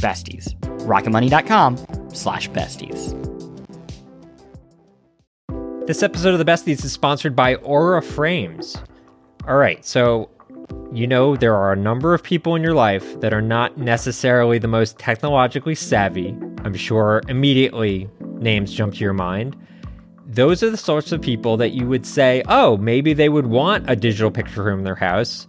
besties rocketmoney.com slash besties. This episode of the Besties is sponsored by Aura Frames. All right, so you know there are a number of people in your life that are not necessarily the most technologically savvy. I'm sure immediately names jump to your mind. Those are the sorts of people that you would say, oh, maybe they would want a digital picture room in their house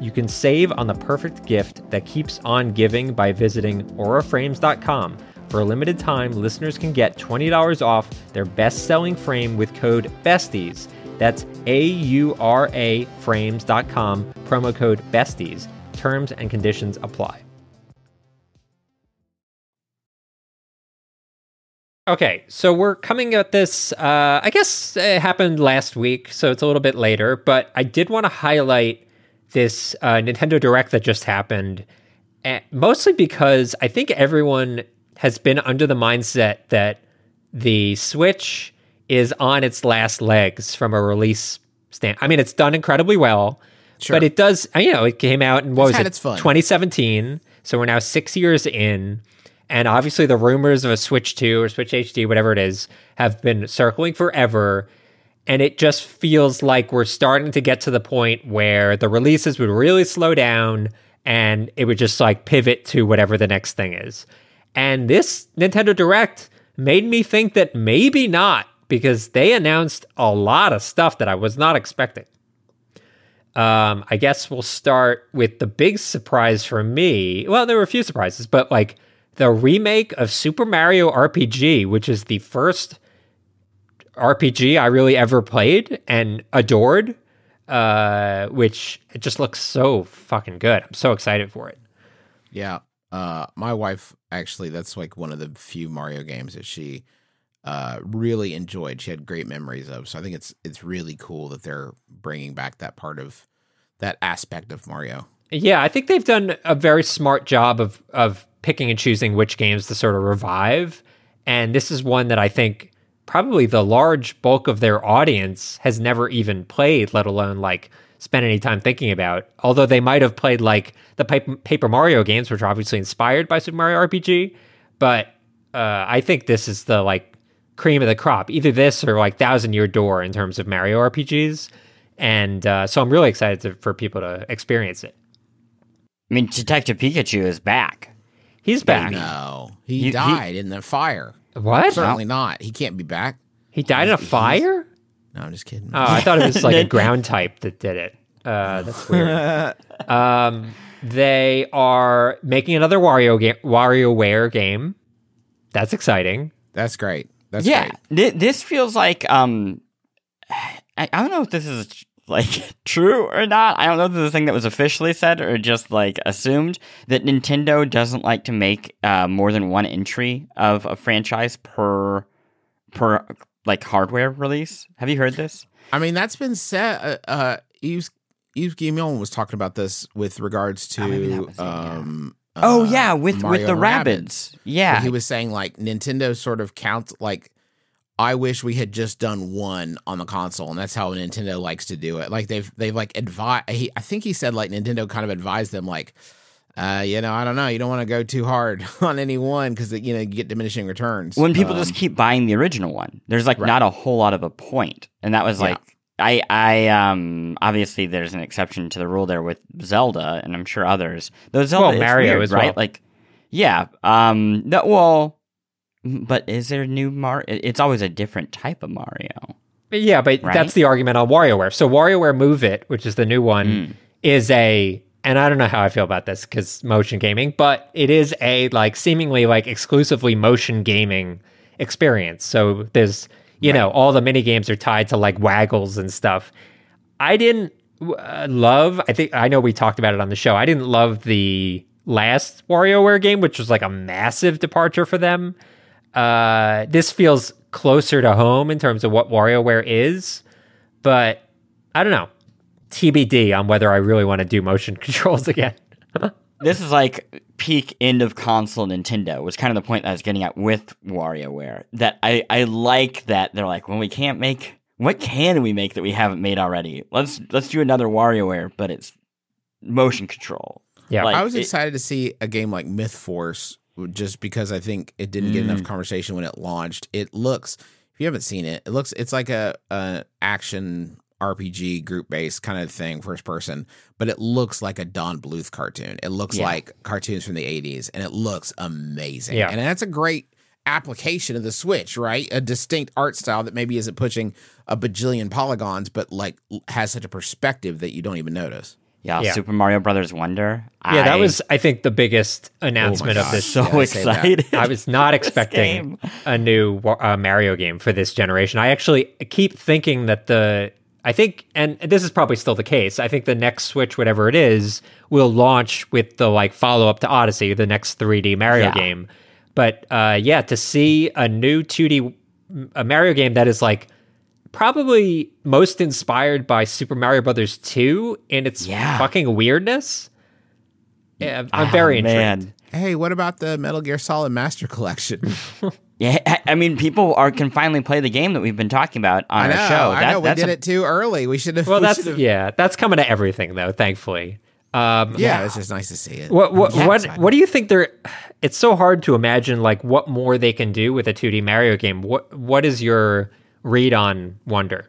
you can save on the perfect gift that keeps on giving by visiting auraframes.com. For a limited time, listeners can get $20 off their best selling frame with code BESTIES. That's A U R A frames.com, promo code BESTIES. Terms and conditions apply. Okay, so we're coming at this. Uh, I guess it happened last week, so it's a little bit later, but I did want to highlight this uh, Nintendo Direct that just happened, mostly because I think everyone has been under the mindset that the Switch is on its last legs from a release stand. I mean, it's done incredibly well, sure. but it does. You know, it came out in what it's was it, 2017. So we're now six years in. And obviously, the rumors of a Switch 2 or Switch HD, whatever it is, have been circling forever. And it just feels like we're starting to get to the point where the releases would really slow down and it would just like pivot to whatever the next thing is. And this Nintendo Direct made me think that maybe not because they announced a lot of stuff that I was not expecting. Um, I guess we'll start with the big surprise for me. Well, there were a few surprises, but like the remake of Super Mario RPG, which is the first RPG I really ever played and adored, uh, which it just looks so fucking good. I'm so excited for it. Yeah. Uh, my wife actually, that's like one of the few Mario games that she uh, really enjoyed. She had great memories of. So I think it's it's really cool that they're bringing back that part of that aspect of Mario. Yeah, I think they've done a very smart job of of picking and choosing which games to sort of revive. And this is one that I think probably the large bulk of their audience has never even played, let alone like spent any time thinking about. Although they might have played like the Paper Mario games, which are obviously inspired by Super Mario RPG. But uh, I think this is the like cream of the crop. Either this or like Thousand Year Door in terms of Mario RPGs. And uh, so I'm really excited to, for people to experience it. I mean, Detective Pikachu is back. He's back. No, he, he died he, in the fire. What? Certainly not. He can't be back. He died in a fire? No, I'm just kidding. Oh, I thought it was like a ground type that did it. Uh, that's weird. um, they are making another Wario game, WarioWare game. That's exciting. That's great. That's yeah, great. thi- this feels like um, I, I don't know if this is like true or not. I don't know if this is a thing that was officially said or just like assumed that Nintendo doesn't like to make uh, more than one entry of a franchise per per like hardware release. Have you heard this? I mean, that's been said. Uh, uh, Yves, Yves Guillemot was talking about this with regards to. Oh, maybe that it, yeah. um, oh uh, yeah, with Mario with the rabbits. Yeah, he was saying like Nintendo sort of counts like I wish we had just done one on the console, and that's how Nintendo likes to do it. Like they've they've like advise. He, I think he said like Nintendo kind of advised them like, uh, you know, I don't know, you don't want to go too hard on any one because you know you get diminishing returns when people Um, just keep buying the original one there's like Right. not a whole lot of a point and that was Yeah. like i i um obviously there's an exception to the rule there with zelda and i'm sure others though zelda Well, it's Mario weird, as right well. like yeah um no well but is there a new Mario? It's always a different type of Mario. Yeah, but Right? that's the argument on WarioWare. So WarioWare Move It, which is the new one, Mm. is a and I don't know how I feel about this because motion gaming, but it is a like seemingly like exclusively motion gaming experience. So there's you know all the mini games are tied to like waggles and stuff. I didn't uh, love. I think I know we talked about it on the show. I didn't love the last WarioWare game, which was like a massive departure for them. Uh, this feels closer to home in terms of what WarioWare is, but I don't know. TBD on whether I really want to do motion controls again. This is like peak end of console Nintendo was kind of the point that I was getting at with WarioWare. That I, I like that they're like, well, we can't make what can we make that we haven't made already? Let's let's do another WarioWare, but it's motion control. Yeah. Like, I was it- excited to see a game like Mythforce just because I think it didn't get Mm. enough conversation when it launched. It looks, if you haven't seen it, it looks it's like a, a action RPG group based kind of thing, first person, but it looks like a Don Bluth cartoon. It looks Yeah. like cartoons from the 80s and it looks amazing. Yeah. And that's a great application of the Switch, right? A distinct art style that maybe isn't pushing a bajillion polygons, but like has such a perspective that you don't even notice. Yeah, Yeah. Super Mario Brothers Wonder. yeah, that was I think the biggest announcement of this. so Yeah, I excited. I was not expecting a new uh, Mario game for this generation. I actually keep thinking that the I think, and this is probably still the case. I think the next Switch, whatever it is, will launch with the like follow up to Odyssey, the next 3D Mario Yeah. game. But uh, yeah, to see a new 2D a Mario game that is like probably most inspired by Super Mario Brothers 2 and its Yeah. fucking weirdness. Yeah, I'm Ah, very intrigued. man. Hey, what about the Metal Gear Solid Master Collection? Yeah, I- I mean, people are can finally play the game that we've been talking about on I know, our show. I That- know. We that's did a- it too early. We should have. Well, we that's should've- yeah, that's coming to everything though, thankfully. Um, yeah. It's just nice to see it. What what what, what do you think they're? It's so hard to imagine like what more they can do with a 2D Mario game. What what is your read on Wonder?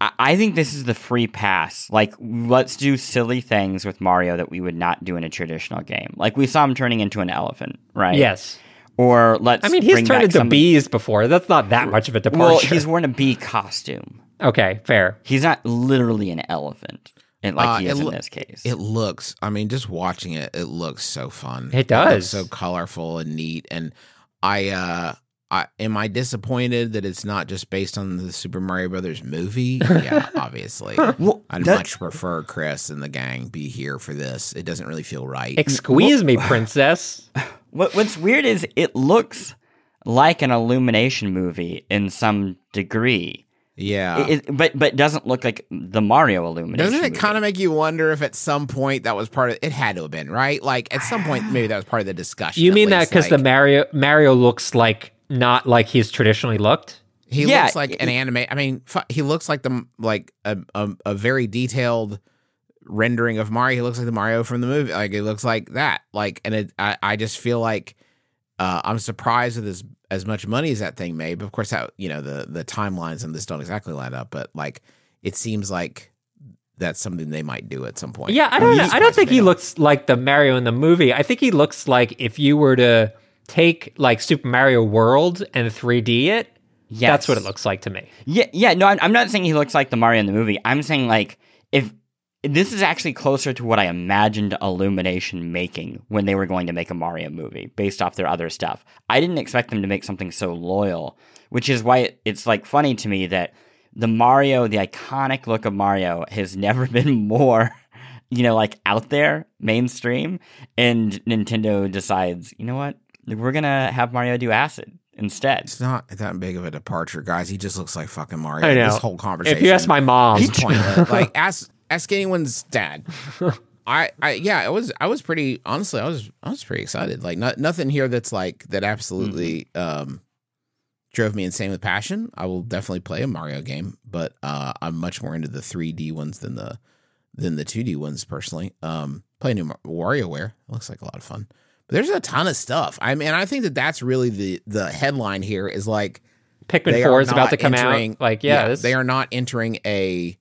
I- I think this is the free pass. Like, let's do silly things with Mario that we would not do in a traditional game. Like we saw him turning into an elephant, right? Yes, Or let's. I mean he's bring turned into some- bees before. That's not that much of a departure. Well, he's wearing a bee costume. okay, fair. He's not literally an elephant, and like Uh, he it is in this case. It looks. I mean, just watching it, it looks so fun. It looks does. so colorful and neat. And I, uh I am I disappointed that it's not just based on the Super Mario Brothers movie? Yeah, obviously. well, I'd that- much prefer Chris and the gang be here for this. It doesn't really feel right. Squeeze me, princess. What, what's weird is it looks like an Illumination movie in some degree. yeah. It, it- but but doesn't look like the Mario Illumination. Doesn't it kind of make you wonder if at some point that was part of it? Had to have been right. Like at some point, maybe that was part of the discussion. You mean that least, because the Mario Mario looks like not like he's traditionally looked? he Yeah, looks like an anime. I mean, fu- he looks like the like a, a a very detailed rendering of Mario. He looks like the Mario from the movie. Like it looks like that. Like, and it, I I just feel like uh, I'm surprised with as as much money as that thing made. But of course, that you know the the timelines on this don't exactly line up. But like, it seems like that's something they might do at some point. Yeah, I don't know. I don't think they he looks like the Mario in the movie. I think he looks like if you were to take like Super Mario World and 3D it. Yes. That's what it looks like to me. Yeah, yeah. No, I'm, I'm not saying he looks like the Mario in the movie. I'm saying like if this is actually closer to what I imagined Illumination making when they were going to make a Mario movie based off their other stuff. I didn't expect them to make something so loyal, which is why it, it's like funny to me that the Mario, the iconic look of Mario, has never been more, you know, like out there, mainstream, and Nintendo decides, you know what, we're gonna have Mario do acid instead. It's not that big of a departure, guys. He just looks like fucking Mario. I know. This whole conversation. If you ask my mom, is pointless. like ask ask anyone's dad. I, I yeah, I was I was pretty honestly I was I was pretty excited. Like not, nothing here that's like that absolutely um drove me insane with passion. I will definitely play a Mario game, but uh I'm much more into the 3D ones than the than the 2D ones personally. Um play new Mar- WarioWare. It looks like a lot of fun. But there's a ton of stuff. I mean, I think that that's really the the headline here is like Pikmin they 4 are is about to come entering- out. Like, yeah, this, they are not entering a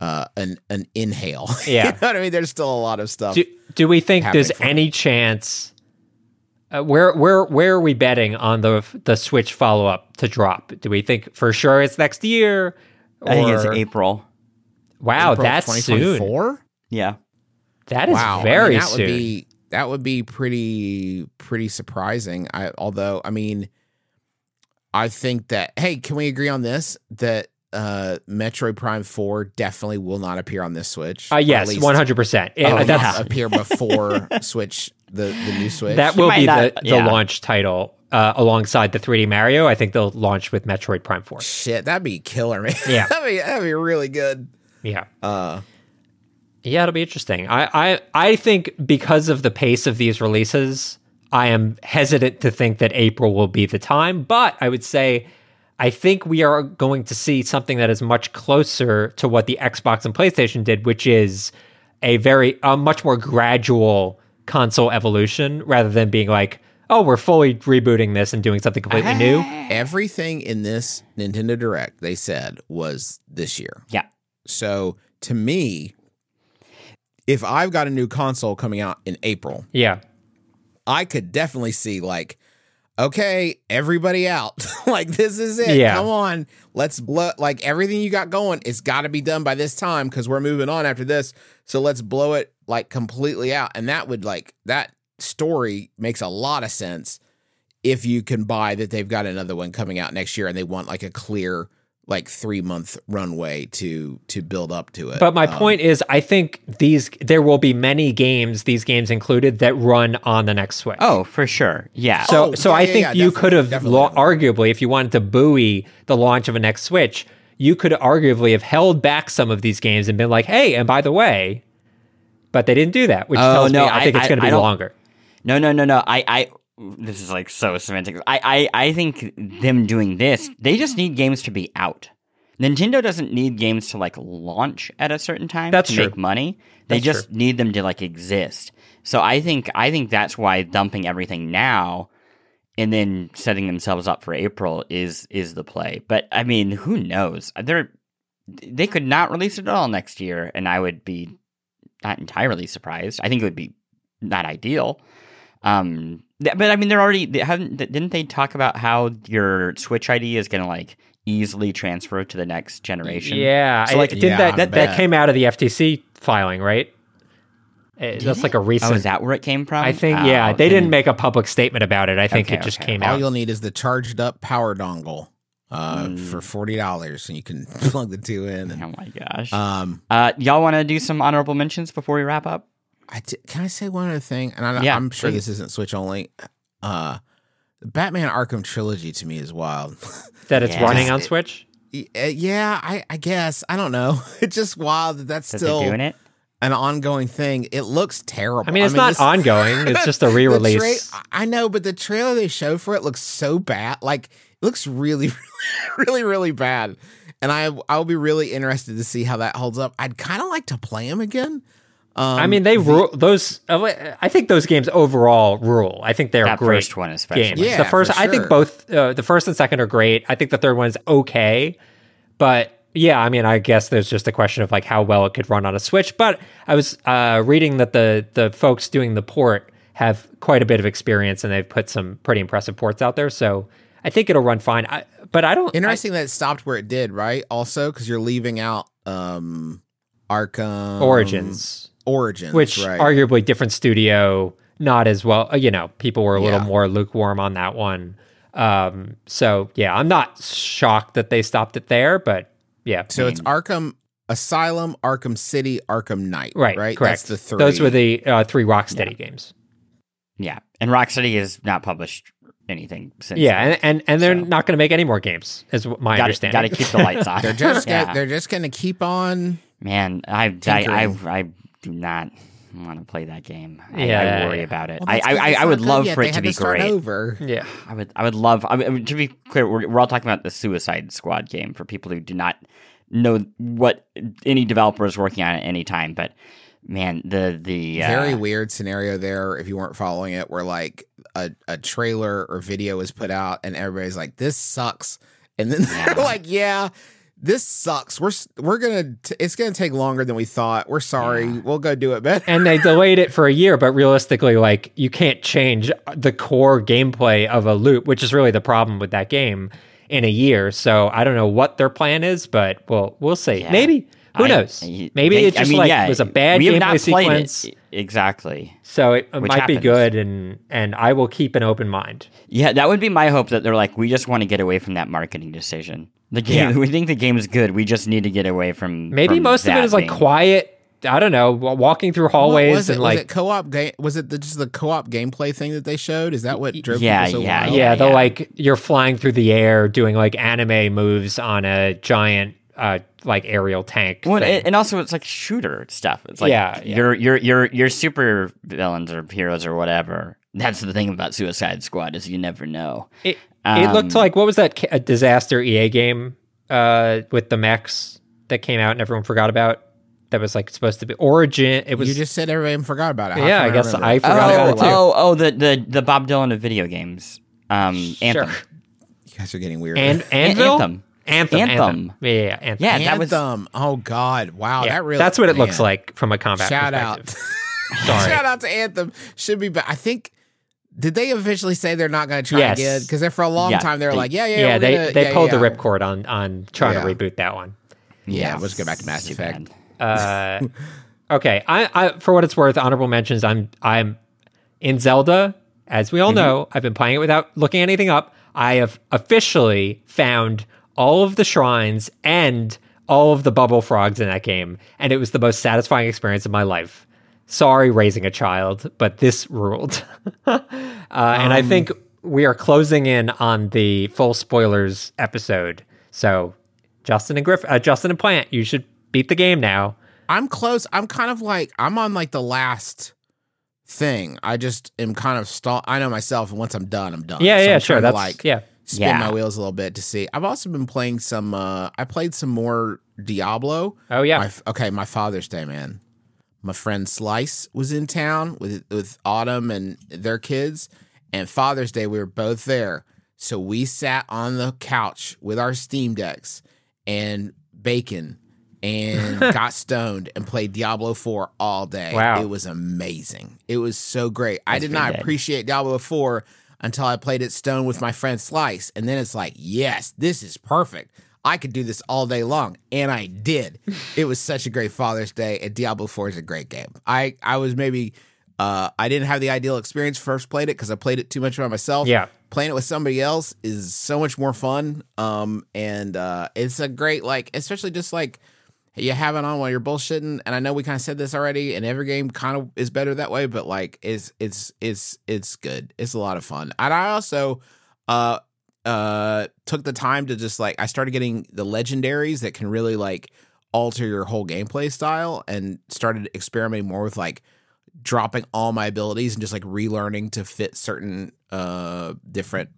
uh an an inhale. Yeah. you know what I mean? There's still a lot of stuff. do, do we think there's for it. any chance uh, where where where are we betting on the the switch follow up to drop do we think for sure it's next year I think it's April. wow April that's soon 2024? Yeah. that is Wow. I mean, very that soon would be that would be pretty pretty surprising. I although I mean I think that hey, can we agree on this that uh Metroid Prime 4 definitely will not appear on this Switch? uh, Or at yes least 100% It, will that's not appear before Switch the the new Switch. that will be not- the, the yeah. launch title uh, alongside the 3D Mario I think they'll launch with Metroid Prime 4 shit, that'd be killer, man. Yeah. that'd be that'd be really good. yeah Uh Yeah, it'll be interesting. I, I I think because of the pace of these releases, I am hesitant to think that April will be the time. But I would say I think we are going to see something that is much closer to what the Xbox and PlayStation did, which is a very a much more gradual console evolution rather than being like, oh, we're fully rebooting this and doing something completely new. Ah. everything in this Nintendo Direct they said was this year. Yeah. So to me, if I've got a new console coming out in April, Yeah. I could definitely see like, okay, everybody out. like this is it. Yeah. Come on. Let's blow like everything you got going, it's gotta be done by this time because we're moving on after this. So let's blow it like completely out. And that would like that story makes a lot of sense if you can buy that they've got another one coming out next year and they want like a clear like three month runway to to build up to it. But my Um, point is, I think these there will be many games, these games included, that run on the next Switch. Oh, for sure. Yeah. So, Oh, so yeah, I yeah, think yeah, you could have, definitely. lo- arguably, if you wanted to buoy the launch of a next Switch, you could arguably have held back some of these games and been like, "Hey, and by the way," but they didn't do that, which Oh, tells no, me I I- think it's going to be don't- longer. No, no, no, no. I, I, this is like so semantic. I, I, I think them doing this, they just need games to be out. Nintendo doesn't need games to like launch at a certain time That's to true. make money. They That's just need them to like exist. So I think, I think that's why dumping everything now and then setting themselves up for April is is the play. But I mean, who knows? They're they could not release it at all next year, and I would be not entirely surprised. I think it would be not ideal. Um, but I mean, they're already they haven't didn't they talk about how your Switch ID is going to like easily transfer to the next generation? Yeah, So, I- like- didn't Yeah, that that, that came out of the FTC filing, right? Uh, that's like a Oh, recent. is that where it came from? I think, Oh, yeah, they didn't make a public statement about it. I think Okay, it just okay. came all out. All you'll need is the charged up power dongle uh, Mm. for forty dollars, and you can plug the two in. And, Oh my gosh. um, uh, y'all want to do some honorable mentions before we wrap up? I t- can I say one other thing? And I, Yeah, I'm sure please. this isn't Switch only. Uh, the Batman Arkham trilogy to me is wild. that it's Yeah. running on Just- Switch. Uh, yeah, I, I guess I don't know. It's just wild that that's That still they're doing it? an ongoing thing. It looks terrible. I mean, it's not this- ongoing. It's just a the re-release. tra- I know, but the trailer they showed for it looks so bad. Like it looks really, really, really bad. And I I'll be really interested to see how that holds up. I'd kind of like to play them again. Um, I mean, they rule those. uh, I think those games overall rule. I think they're That great first one especially. games. Yeah, the first, for I think both uh, the first and second are great. I think the third one's okay, but yeah, I mean, I guess there's just a question of like how well it could run on a Switch. But I was uh, reading that the the folks doing the port have quite a bit of experience and they've put some pretty impressive ports out there. So I think it'll run fine. I, but I don't. interesting that it stopped where it did. Right. Also, because you're leaving out um Arkham Origins, Origins, which right? arguably different studio, not as well. uh, You know, people were a little Yeah. more lukewarm on that one. Um, so yeah, I'm not shocked that they stopped it there, but yeah, so it's Arkham Asylum, Arkham City, Arkham Knight. right, right. correct. That's the three. Those were the uh, three Rocksteady games. Yeah, and Rocksteady has not published anything since. Yeah, and and, and they're So- not going to make any more games, is my got understanding. to keep the lights on. They're just yeah. gonna, they're just gonna keep on. Man, I, I, Tinkering. I, I do not want to play that game. I, Yeah, I worry yeah. about it. Well, I, I, I, I would love yet. for They it to had be start great. Over. yeah, I would, I would love. I mean, to be clear, we're, we're all talking about the Suicide Squad game for people who do not know what any developer is working on at any time. But man, the the uh, Very weird scenario there. If you weren't following it, where like a, a trailer or video was put out, and everybody's like, "This sucks," and then Yeah. they're like, "Yeah." This sucks. We're we're gonna. T- it's gonna take longer than we thought. We're sorry. Yeah. We'll go do it better. and they delayed it for a year, but realistically, like you can't change the core gameplay of a loop, which is really the problem with that game in a year. So I don't know what their plan is, but we'll we'll see. Yeah. Maybe who I- knows? Maybe they- it just I mean, like yeah, was a bad we have gameplay not played it. sequence. Exactly. So it, it Which might be good, and and I will keep an open mind. Yeah, that would be my hope that they're like, we just want to get away from that marketing decision. The game, Yeah. we think the game is good. We just need to get away from. Maybe from most of it is like being- quiet. I don't know, walking through What hallways was it? and was like it co-op game? Was it the, just the co-op gameplay thing that they showed? Is that what drove Yeah, people so yeah, wild? yeah, the yeah. like you're flying through the air doing like anime moves on a giant uh like aerial tank. Well, thing. and and also it's like shooter stuff. It's like Yeah, yeah. your your your your super villains or heroes or whatever. That's the thing about Suicide Squad is you never know. It, it looked Um, like what was that ca- a disaster EA game uh, with the mechs that came out and everyone forgot about? That was like supposed to be Origin. It was you just said everybody forgot about it. How yeah. come I guess remember I it? forgot oh, about it too. oh, oh, the, the the Bob Dylan of video games. Um, Anthem. You guys are getting weird. And Anvil, Anthem. Anthem, Anthem. Anthem. Yeah, yeah, yeah, Anthem. Yeah, that was Oh God! Wow, Yeah, that really. that's what it looks like from a combat Shout out. Sorry. Shout out to Anthem. Should be, but I think. Did they officially say they're not going to try Yes. again? Because they're for a long Yeah, time they were they- like, yeah, yeah, Yeah, we're they gonna- they yeah, pulled yeah. the ripcord on on trying Yeah. to reboot that one. Yeah, let's go back to Mass Effect. Uh, okay, I, I for what it's worth, honorable mentions. I'm I'm in Zelda, as we all know. I've been playing it without looking anything up. I have officially found all of the shrines and all of the bubble frogs in that game, and it was the most satisfying experience of my life. Sorry, raising a child, but this ruled. uh, and I think we are closing in on the full spoilers episode. So, Justin and Griff, uh, Justin and Plante, you should beat the game now. I'm close. I'm kind of like I'm on like the last thing. I just am kind of stall. I know myself, and once I'm done, I'm done. Yeah, So yeah, I'm sure. That's like yeah. spin Yeah. my wheels a little bit to see. I've also been playing some. uh I played some more Diablo. Oh yeah. My, okay, my Father's Day, man. My friend Slice was in town with with Autumn and their kids, and Father's Day we were both there. So we sat on the couch with our Steam decks and bacon and got stoned and played Diablo 4 all day. Wow. It was amazing. It was so great. I did not good. appreciate Diablo 4 until I played it stoned with my friend Slice. And then it's like, yes, this is perfect. I could do this all day long. And I did. it was such a great Father's Day. And Diablo 4 is a great game. I, I was maybe uh, I didn't have the ideal experience first played it because I played it too much by myself. Yeah. Playing it with somebody else is so much more fun. Um, and uh, it's a great like, especially just like you have it on while you're bullshitting. And I know we kind of said this already, and every game kind of is better that way. But like, it's it's it's it's good. It's a lot of fun. And I also uh uh took the time to just like I started getting the legendaries that can really like alter your whole gameplay style, and started experimenting more with like dropping all my abilities and just like relearning to fit certain uh different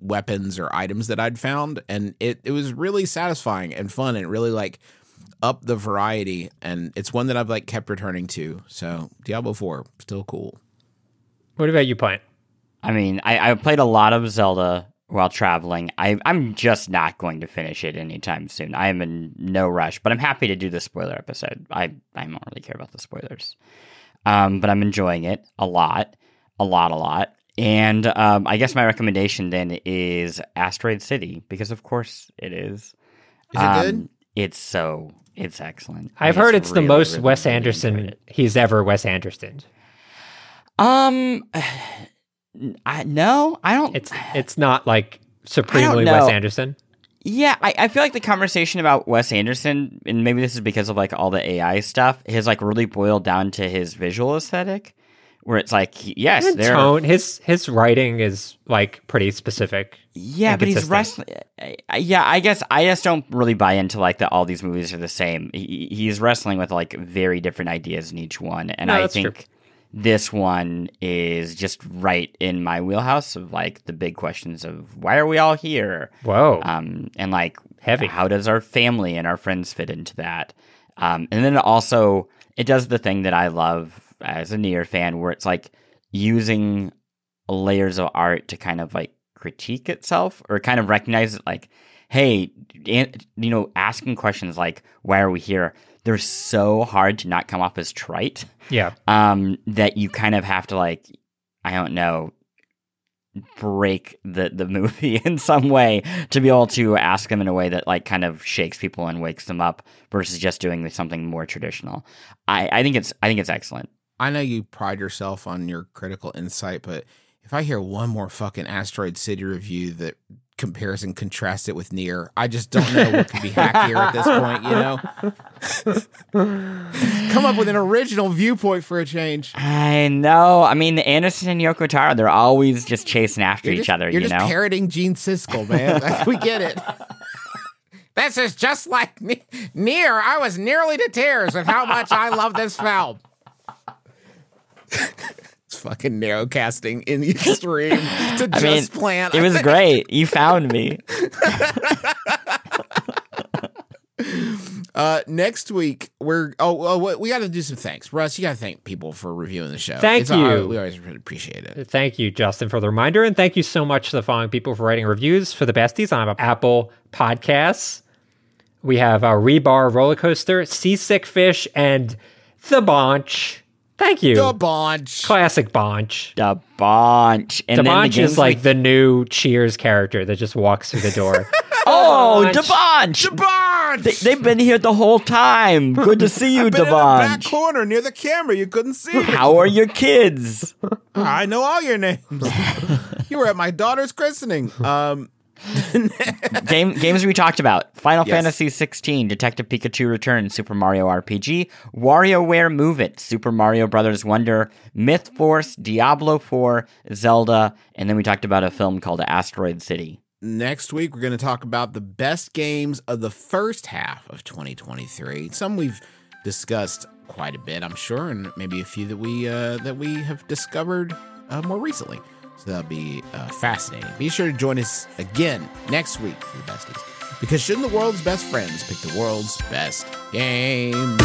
weapons or items that I'd found and it it was really satisfying and fun and really like up the variety and it's one that I've like kept returning to. So Diablo 4 still cool. What about you, Plante? I mean, I, I played a lot of Zelda while traveling. I, I'm just not going to finish it anytime soon. I am in no rush, but I'm happy to do the spoiler episode. I, I don't really care about the spoilers. Um, but I'm enjoying it a lot, a lot, a lot. And um, I guess my recommendation then is Asteroid City because, of course, it is. Is it good? Um, It's so It's excellent. I've I heard just it's the most really, Wes Anderson he's ever Wes Anderson. Um, I no, I don't. It's it's not like supremely. Wes Anderson. Yeah, I, I feel like the conversation about Wes Anderson, and maybe this is because of like all the AI stuff, has like really boiled down to his visual aesthetic, where it's like, yes, And there. tone his his writing is like pretty specific. Yeah, but he's consistent. wrestling. Yeah, I guess I just don't really buy into like that. All these movies are the same. He, he's wrestling with like very different ideas in each one, and No, I think true. This one is just right in my wheelhouse of like the big questions of why are we all here, Whoa. um, and like Heavy. How does our family and our friends fit into that? Um, and then also it does the thing that I love as a Nier fan, where it's like using layers of art to kind of like critique itself or kind of recognize it like hey you know asking questions like why are we here they're so hard to not come off as trite. Yeah. um that you kind of have to like i don't know break the the movie in some way to be able to ask them in a way that like kind of shakes people and wakes them up versus just doing something more traditional. I i think it's i think it's excellent. I know you pride yourself on your critical insight, but if I hear one more fucking Asteroid City review that compares contrast it with NieR, I just don't know what could be hackier at this point, you know? Come up with an original viewpoint for a change. I know. I mean, Anderson and Yoko Taro, they're always just chasing after You're each just, other, You're you just know? parroting Gene Siskel, man. We get it. This is just like Ne- NieR. I was nearly to tears with how much I love this film. It's fucking narrow casting in the extreme to I mean, just Plante. it was great. You found me. Uh, next week we're oh, oh we got to do some thanks, Russ. You got to thank people for reviewing the show. Thank It's, you. we always really appreciate it. Thank you, Justin, for the reminder. And thank you so much to the following people for writing reviews for the besties on Apple Podcasts. We have uh, Rebar Roller Coaster, Seasick Fish, and The Bonch. Thank you. The bunch. Classic Bonch. The bunch. And The then the Bonch is like we- the new Cheers character that just walks through the door. Oh, Bunch. the bunch. The bunch. They, they've been here the whole time. Good to see you, Been in the back corner near the camera. You couldn't see me. How are your kids? I know all your names. you were at my daughter's christening. Um, Game, games we talked about Final Yes. Fantasy 16, Detective Pikachu Returns, Super Mario RPG, WarioWare Move It, Super Mario Brothers Wonder, Mythforce, Diablo 4, Zelda, and then we talked about a film called Asteroid City. next week we're going to talk about the best games of the first half of 2023. Some we've discussed quite a bit, I'm sure, and maybe a few that we uh, that we have discovered uh, more recently. So that'll be uh, fascinating. Be sure to join us again next week for the besties, because shouldn't the world's best friends pick the world's best games?